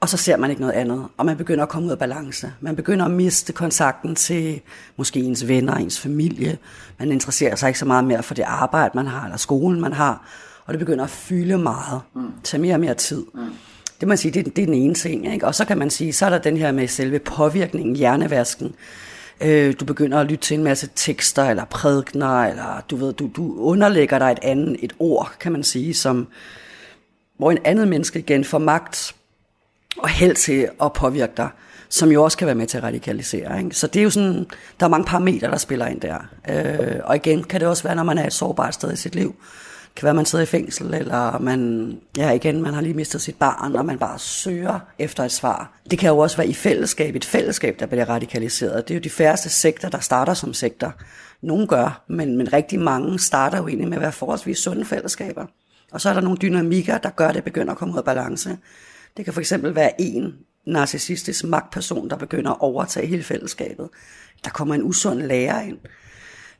Og så ser man ikke noget andet, og man begynder at komme ud af balance. Man begynder at miste kontakten til måske ens venner, ens familie. Man interesserer sig ikke så meget mere for det arbejde, man har, eller skolen, man har. Og det begynder at fylde meget, mm. tage mere og mere tid. Mm. Det må man sige, det, det er den ene ting. Ikke? Og så kan man sige, så er der den her med selve påvirkningen, hjernevasken. Øh, du begynder at lytte til en masse tekster eller prædikner, eller du ved, du, du underlægger dig et andet, et ord, kan man sige, som, hvor en andet menneske igen får magt og held til at påvirke dig, som jo også kan være med til at radikalisere. Ikke? Så det er jo sådan, der er mange parametre, der spiller ind der. Øh, og igen kan det også være, når man er et sårbart sted i sit liv, kan være, at man sidder i fængsel, eller man, ja igen, man har lige mistet sit barn, og man bare søger efter et svar. Det kan jo også være i fællesskab, et fællesskab, der bliver radikaliseret. Det er jo de færreste sekter, der starter som sekter. Nogle gør, men, men rigtig mange starter jo egentlig med at være forholdsvis sunde fællesskaber. Og så er der nogle dynamikker, der gør, at det begynder at komme ud af balance. Det kan for eksempel være en narcissistisk magtperson, der begynder at overtage hele fællesskabet. Der kommer en usund lærer ind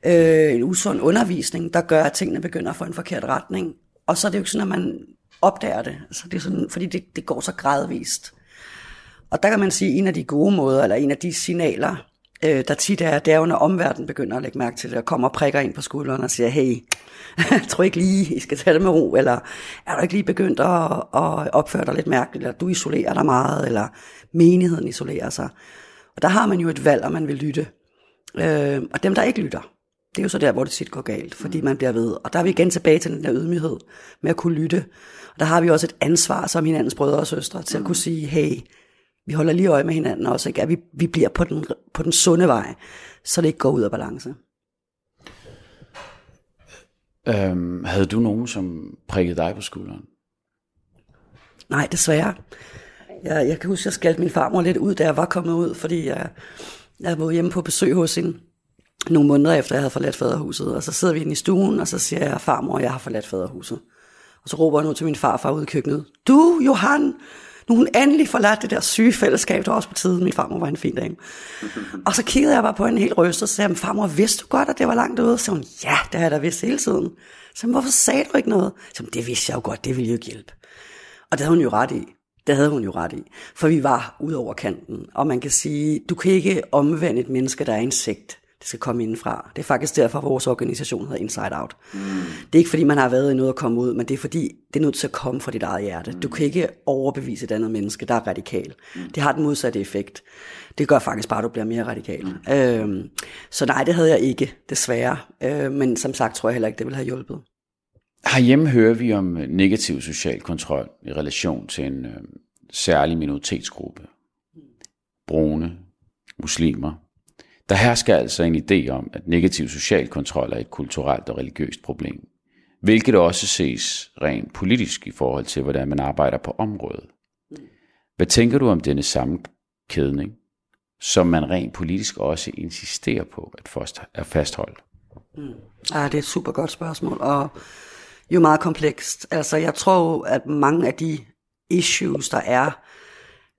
øh, en usund undervisning, der gør, at tingene begynder at få en forkert retning. Og så er det jo ikke sådan, at man opdager det, altså det er sådan, fordi det, det går så gradvist. Og der kan man sige, at en af de gode måder, eller en af de signaler, øh, der tit er, det er jo, når omverdenen begynder at lægge mærke til det, og kommer og prikker ind på skulderen og siger, hey, tror ikke lige, I skal tage det med ro, eller er du ikke lige begyndt at, at opføre dig lidt mærkeligt, eller du isolerer dig meget, eller menigheden isolerer sig. Og der har man jo et valg, om man vil lytte. Øh, og dem, der ikke lytter, det er jo så der, hvor det tit går galt, fordi man bliver ved. Og der er vi igen tilbage til den der ydmyghed med at kunne lytte. Og der har vi også et ansvar som hinandens brødre og søstre til at kunne sige, hey, vi holder lige øje med hinanden også, ikke? at vi, vi bliver på den, på den sunde vej, så det ikke går ud af balance. Øhm, havde du nogen, som prikkede dig på skulderen? Nej, desværre. Jeg, jeg kan huske, at jeg skældte min farmor lidt ud, da jeg var kommet ud, fordi jeg, jeg var hjemme på besøg hos hende nogle måneder efter, jeg havde forladt faderhuset. Og så sidder vi inde i stuen, og så siger jeg, farmor, jeg har forladt faderhuset. Og så råber jeg nu til min farfar ude i køkkenet, du, Johan, nu hun endelig forladt det der syge fællesskab, der også på tiden. Min farmor var en fin dame. Og så kiggede jeg bare på en helt rystet, og så sagde jeg, farmor, vidste du godt, at det var langt ude? Så hun, ja, det har jeg da vidst hele tiden. Så hvorfor sagde du ikke noget? Så det vidste jeg jo godt, det ville jo hjælpe. Og det havde hun jo ret i. Det havde hun jo ret i. For vi var ud over kanten. Og man kan sige, du kan ikke omvende et menneske, der er insekt. Det skal komme indenfra. Det er faktisk derfor, vores organisation hedder Inside Out. Mm. Det er ikke fordi, man har været i noget at komme ud, men det er fordi, det er nødt til at komme fra dit eget hjerte. Mm. Du kan ikke overbevise et andet menneske, der er radikal. Mm. Det har den modsatte effekt. Det gør faktisk bare, at du bliver mere radikal. Mm. Øhm, så nej, det havde jeg ikke, desværre. Øh, men som sagt tror jeg heller ikke, det ville have hjulpet. Herhjemme hører vi om negativ social kontrol i relation til en øh, særlig minoritetsgruppe. Brune, muslimer, der hersker altså en idé om, at negativ social kontrol er et kulturelt og religiøst problem, hvilket også ses rent politisk i forhold til, hvordan man arbejder på området. Hvad tænker du om denne sammenkædning? som man rent politisk også insisterer på at fastholde? Mm. Ja, det er et super godt spørgsmål, og jo meget komplekst. Altså, jeg tror, at mange af de issues, der er,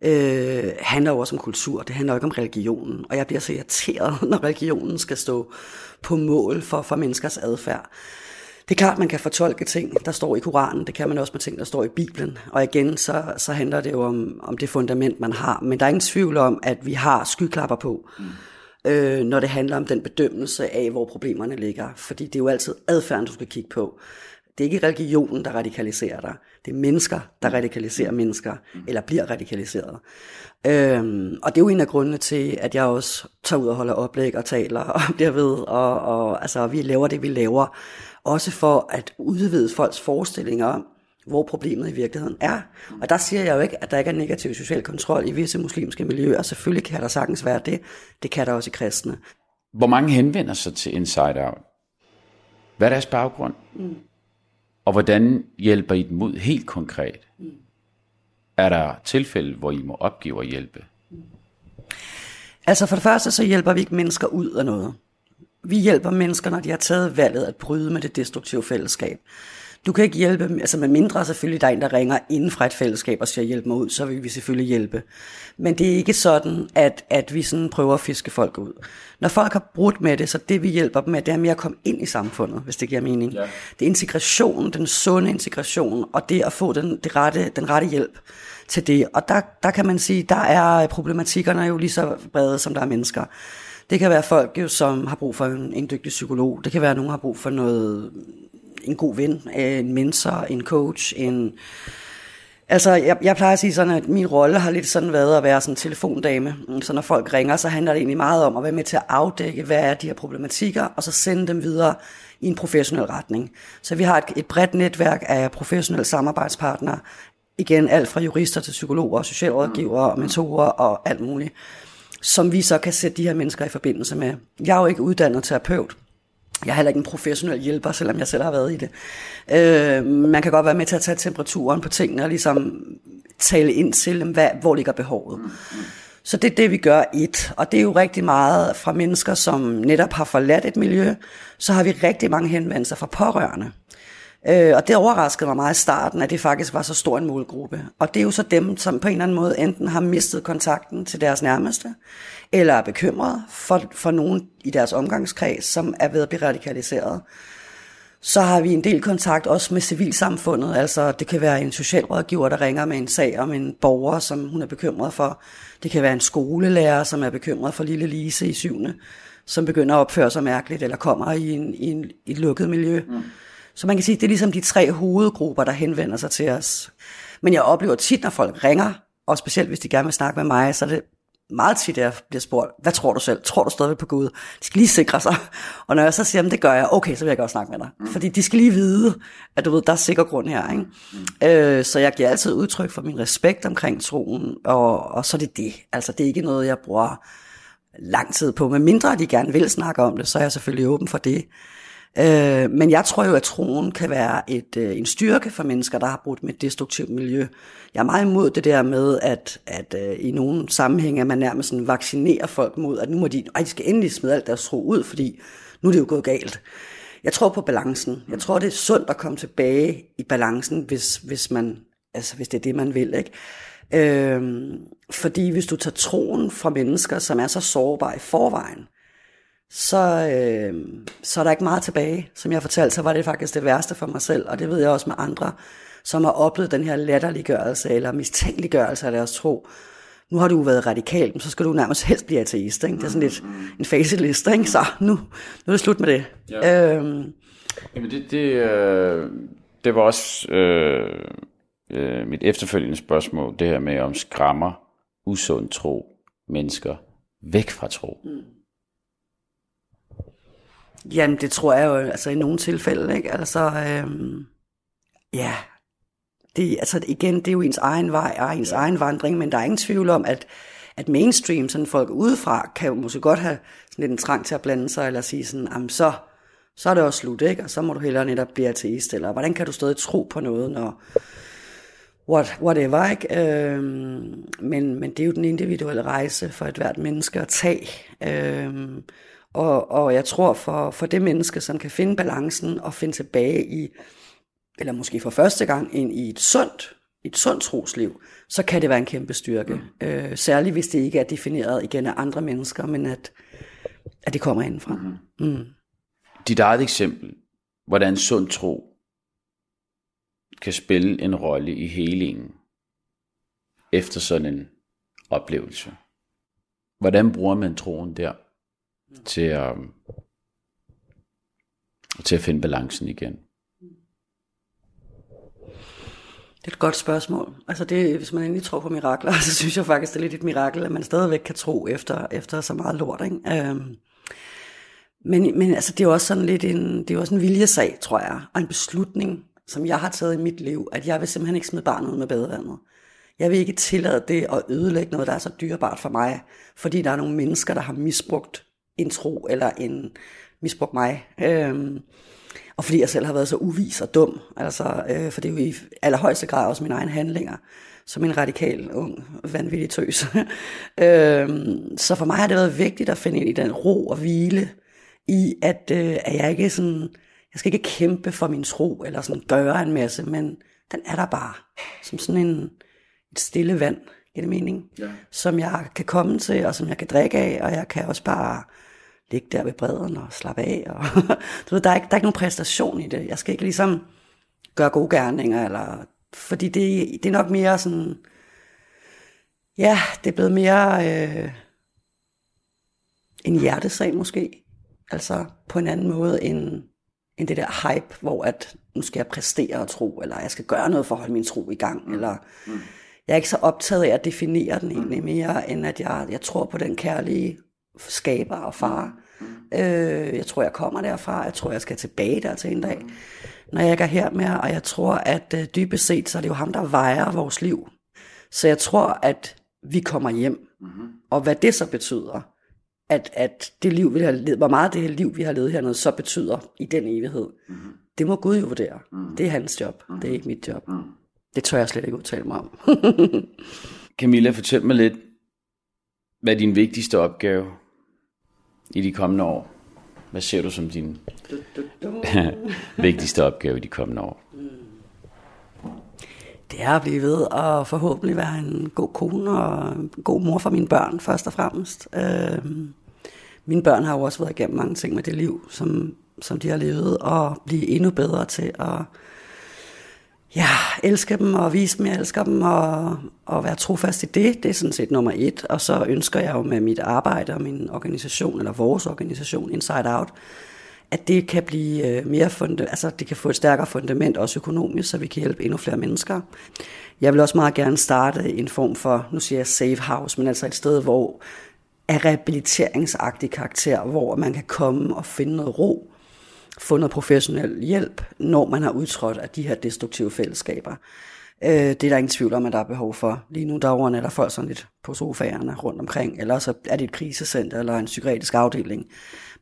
øh, handler jo også om kultur. Det handler jo ikke om religionen. Og jeg bliver så irriteret, når religionen skal stå på mål for, for menneskers adfærd. Det er klart, man kan fortolke ting, der står i Koranen. Det kan man også med ting, der står i Bibelen. Og igen, så, så handler det jo om, om det fundament, man har. Men der er ingen tvivl om, at vi har skyklapper på, mm. øh, når det handler om den bedømmelse af, hvor problemerne ligger. Fordi det er jo altid adfærden, du skal kigge på. Det er ikke religionen, der radikaliserer dig. Det er mennesker, der radikaliserer mennesker, eller bliver radikaliseret. Øhm, og det er jo en af grundene til, at jeg også tager ud og holder oplæg og taler om det ved, og, og altså, vi laver det, vi laver. Også for at udvide folks forestillinger om, hvor problemet i virkeligheden er. Og der siger jeg jo ikke, at der ikke er negativ social kontrol i visse muslimske miljøer. Selvfølgelig kan der sagtens være det. Det kan der også i kristne. Hvor mange henvender sig til Inside Out? Hvad er deres baggrund? Mm. Og hvordan hjælper I dem ud helt konkret? Mm. Er der tilfælde, hvor I må opgive at hjælpe? Mm. Altså for det første, så hjælper vi ikke mennesker ud af noget. Vi hjælper mennesker, når de har taget valget at bryde med det destruktive fællesskab. Du kan ikke hjælpe, altså med mindre selvfølgelig, der er en, der ringer inden fra et fællesskab og siger, hjælp mig ud, så vil vi selvfølgelig hjælpe. Men det er ikke sådan, at, at vi sådan prøver at fiske folk ud. Når folk har brudt med det, så det vi hjælper dem med, det er mere at komme ind i samfundet, hvis det giver mening. Ja. Det er integration, den sunde integration, og det at få den, det rette, den rette hjælp til det. Og der, der kan man sige, der er problematikkerne jo lige så brede, som der er mennesker. Det kan være folk, jo, som har brug for en, en dygtig psykolog. Det kan være, at nogen har brug for noget en god ven, en mentor, en coach, en... Altså, jeg, jeg plejer at sige sådan, at min rolle har lidt sådan været at være sådan en telefondame. Så når folk ringer, så handler det egentlig meget om at være med til at afdække, hvad er de her problematikker, og så sende dem videre i en professionel retning. Så vi har et, et bredt netværk af professionelle samarbejdspartnere. Igen, alt fra jurister til psykologer, socialrådgivere og mentorer og alt muligt, som vi så kan sætte de her mennesker i forbindelse med. Jeg er jo ikke uddannet terapeut, jeg er heller ikke en professionel hjælper, selvom jeg selv har været i det. Øh, man kan godt være med til at tage temperaturen på tingene og ligesom tale ind til, hvad, hvor ligger behovet. Så det er det, vi gør et. Og det er jo rigtig meget fra mennesker, som netop har forladt et miljø. Så har vi rigtig mange henvendelser fra pårørende. Øh, og det overraskede mig meget i starten, at det faktisk var så stor en målgruppe. Og det er jo så dem, som på en eller anden måde enten har mistet kontakten til deres nærmeste, eller er bekymret for, for nogen i deres omgangskreds, som er ved at blive radikaliseret. Så har vi en del kontakt også med civilsamfundet, altså det kan være en socialrådgiver, der ringer med en sag om en borger, som hun er bekymret for. Det kan være en skolelærer, som er bekymret for lille Lise i syvende, som begynder at opføre sig mærkeligt, eller kommer i, en, i, en, i et lukket miljø. Mm. Så man kan sige, det er ligesom de tre hovedgrupper, der henvender sig til os. Men jeg oplever tit, når folk ringer, og specielt hvis de gerne vil snakke med mig, så er det meget tit, jeg bliver spurgt, hvad tror du selv? Tror du stadigvæk på Gud? De skal lige sikre sig. Og når jeg så siger, det gør jeg, okay, så vil jeg godt snakke med dig. Mm. Fordi de skal lige vide, at du ved, der er sikker grund her. Ikke? Mm. Øh, så jeg giver altid udtryk for min respekt omkring troen, og, og så er det det. Altså, det er ikke noget, jeg bruger lang tid på. Men mindre de gerne vil snakke om det, så er jeg selvfølgelig åben for det. Øh, men jeg tror jo, at troen kan være et, øh, en styrke for mennesker, der har brugt med et destruktivt miljø. Jeg er meget imod det der med, at, at øh, i nogle sammenhænge, at man nærmest sådan vaccinerer folk mod, at nu må de, ej, de skal endelig smide alt deres tro ud, fordi nu er det jo gået galt. Jeg tror på balancen. Jeg tror, det er sundt at komme tilbage i balancen, hvis, hvis, man, altså, hvis det er det, man vil. Ikke? Øhm, fordi hvis du tager troen fra mennesker, som er så sårbare i forvejen, så, øh, så er der ikke meget tilbage. Som jeg fortalte, så var det faktisk det værste for mig selv, og det ved jeg også med andre, som har oplevet den her latterliggørelse eller mistænkeliggørelse af deres tro. Nu har du været radikal, så skal du nærmest helst blive ateist. Ikke? Det er sådan lidt en faceliste, ikke? så nu, nu er det slut med det. Ja. Øhm. Jamen det, det, øh, det var også øh, øh, mit efterfølgende spørgsmål, det her med om skræmmer usund tro mennesker væk fra tro. Mm. Jamen, det tror jeg jo, altså i nogle tilfælde, ikke? Altså, øhm, ja, det, altså igen, det er jo ens egen vej og ens ja. egen vandring, men der er ingen tvivl om, at, at mainstream, sådan folk udefra, kan jo måske godt have sådan lidt en trang til at blande sig, eller sige sådan, jamen så, så er det også slut, ikke? Og så må du hellere netop blive ateist, eller hvordan kan du stadig tro på noget, når, what, whatever, ikke? Øhm, men, men det er jo den individuelle rejse for et hvert menneske at tage. Øhm, og, og jeg tror for, for det menneske, som kan finde balancen og finde tilbage i, eller måske for første gang ind i et sundt, et sundt trosliv, så kan det være en kæmpe styrke. Mm. Øh, særligt hvis det ikke er defineret igen af andre mennesker, men at, at det kommer indenfra. Mm. Mm. Dit eget eksempel, hvordan sund tro kan spille en rolle i helingen efter sådan en oplevelse. Hvordan bruger man troen der til at, um, til at finde balancen igen? Det er et godt spørgsmål. Altså det, hvis man endelig tror på mirakler, så synes jeg faktisk, det er lidt et mirakel, at man stadigvæk kan tro efter, efter så meget lort. Ikke? Øhm, men, men altså, det er også sådan lidt en, det er også en viljesag, tror jeg, og en beslutning, som jeg har taget i mit liv, at jeg vil simpelthen ikke smide barnet ud med badevandet. Jeg vil ikke tillade det at ødelægge noget, der er så dyrebart for mig, fordi der er nogle mennesker, der har misbrugt en tro, eller en misbrugt mig. Øhm, og fordi jeg selv har været så uvis og dum, altså, øh, for det er jo i allerhøjeste grad også mine egne handlinger, som en radikal, ung, vanvittig tøs. øhm, så for mig har det været vigtigt at finde ind i den ro og hvile, i at, øh, at jeg ikke sådan, jeg skal ikke kæmpe for min tro, eller sådan gøre en masse, men den er der bare, som sådan en, et stille vand, giver det mening, ja. som jeg kan komme til, og som jeg kan drikke af, og jeg kan også bare ligge der ved bredden og slappe af. Og du ved, der, er ikke, der er ikke nogen præstation i det. Jeg skal ikke ligesom gøre gode gerninger, eller, fordi det, det er nok mere sådan, ja, det er blevet mere øh, en hjertesag måske. Altså på en anden måde end, end det der hype, hvor at nu skal jeg præstere og tro, eller jeg skal gøre noget for at holde min tro i gang, mm. eller mm. jeg er ikke så optaget af at definere den egentlig mere, end at jeg, jeg tror på den kærlige skaber og far. Øh, jeg tror, jeg kommer derfra. Jeg tror, jeg skal tilbage der til en dag, når jeg ikke er her mere. Og jeg tror, at øh, dybest set, så er det jo ham, der vejer vores liv. Så jeg tror, at vi kommer hjem. Mm. Og hvad det så betyder, at, at det liv, vi har levet, hvor meget det her liv, vi har levet hernede, så betyder i den evighed. Mm. Det må Gud jo vurdere. Mm. Det er hans job. Mm. Det er ikke mit job. Mm. Det tør jeg slet ikke udtale mig om. Camilla, fortæl mig lidt, hvad er din vigtigste opgave i de kommende år? Hvad ser du som din vigtigste opgave i de kommende år? Mm. Det er at blive ved og forhåbentlig være en god kone og en god mor for mine børn, først og fremmest. Øh, mine børn har jo også været igennem mange ting med det liv, som, som de har levet, og blive endnu bedre til at ja, elske dem og vise dem, jeg elsker dem, og, og være trofast i det. Det er sådan set nummer et. Og så ønsker jeg jo med mit arbejde og min organisation, eller vores organisation, Inside Out, at det kan blive øh, mere fundet, altså det kan få et stærkere fundament, også økonomisk, så vi kan hjælpe endnu flere mennesker. Jeg vil også meget gerne starte en form for, nu siger jeg safe house, men altså et sted, hvor er rehabiliteringsagtig karakter, hvor man kan komme og finde noget ro, få noget professionel hjælp, når man har udtrådt af de her destruktive fællesskaber. Øh, det er der ingen tvivl om, at der er behov for. Lige nu der overnatter folk sådan lidt på sofaerne rundt omkring, eller så er det et krisecenter eller en psykiatrisk afdeling.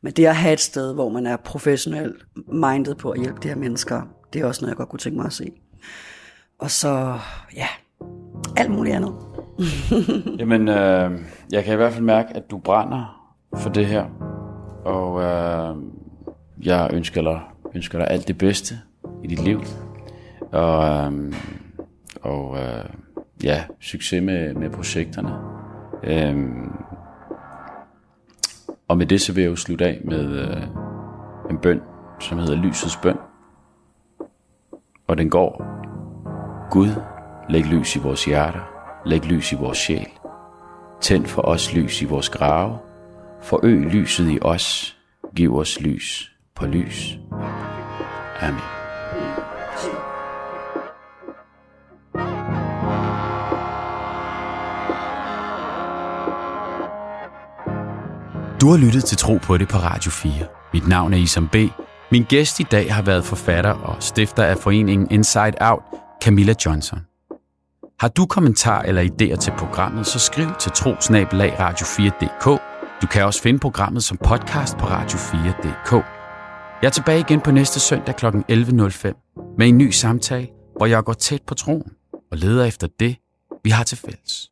Men det at have et sted, hvor man er professionelt minded på at hjælpe de her mennesker, det er også noget, jeg godt kunne tænke mig at se. Og så, ja, alt muligt andet. Jamen, øh, jeg kan i hvert fald mærke, at du brænder for det her. Og øh, jeg ønsker dig, ønsker dig alt det bedste i dit liv. Og, øh, og øh, ja, succes med, med projekterne. Øhm, og med det så vil jeg jo slutte af med øh, en bøn, som hedder Lysets bøn. Og den går, Gud, læg lys i vores hjerter, læg lys i vores sjæl. Tænd for os lys i vores grave, forøg lyset i os, giv os lys på lys. Amen. Du har lyttet til Tro på det på Radio 4. Mit navn er Isam B. Min gæst i dag har været forfatter og stifter af foreningen Inside Out, Camilla Johnson. Har du kommentar eller idéer til programmet, så skriv til trosnabelag radio4.dk. Du kan også finde programmet som podcast på radio4.dk. Jeg er tilbage igen på næste søndag kl. 11.05 med en ny samtale, hvor jeg går tæt på troen. og leder efter det, vi har til fælles.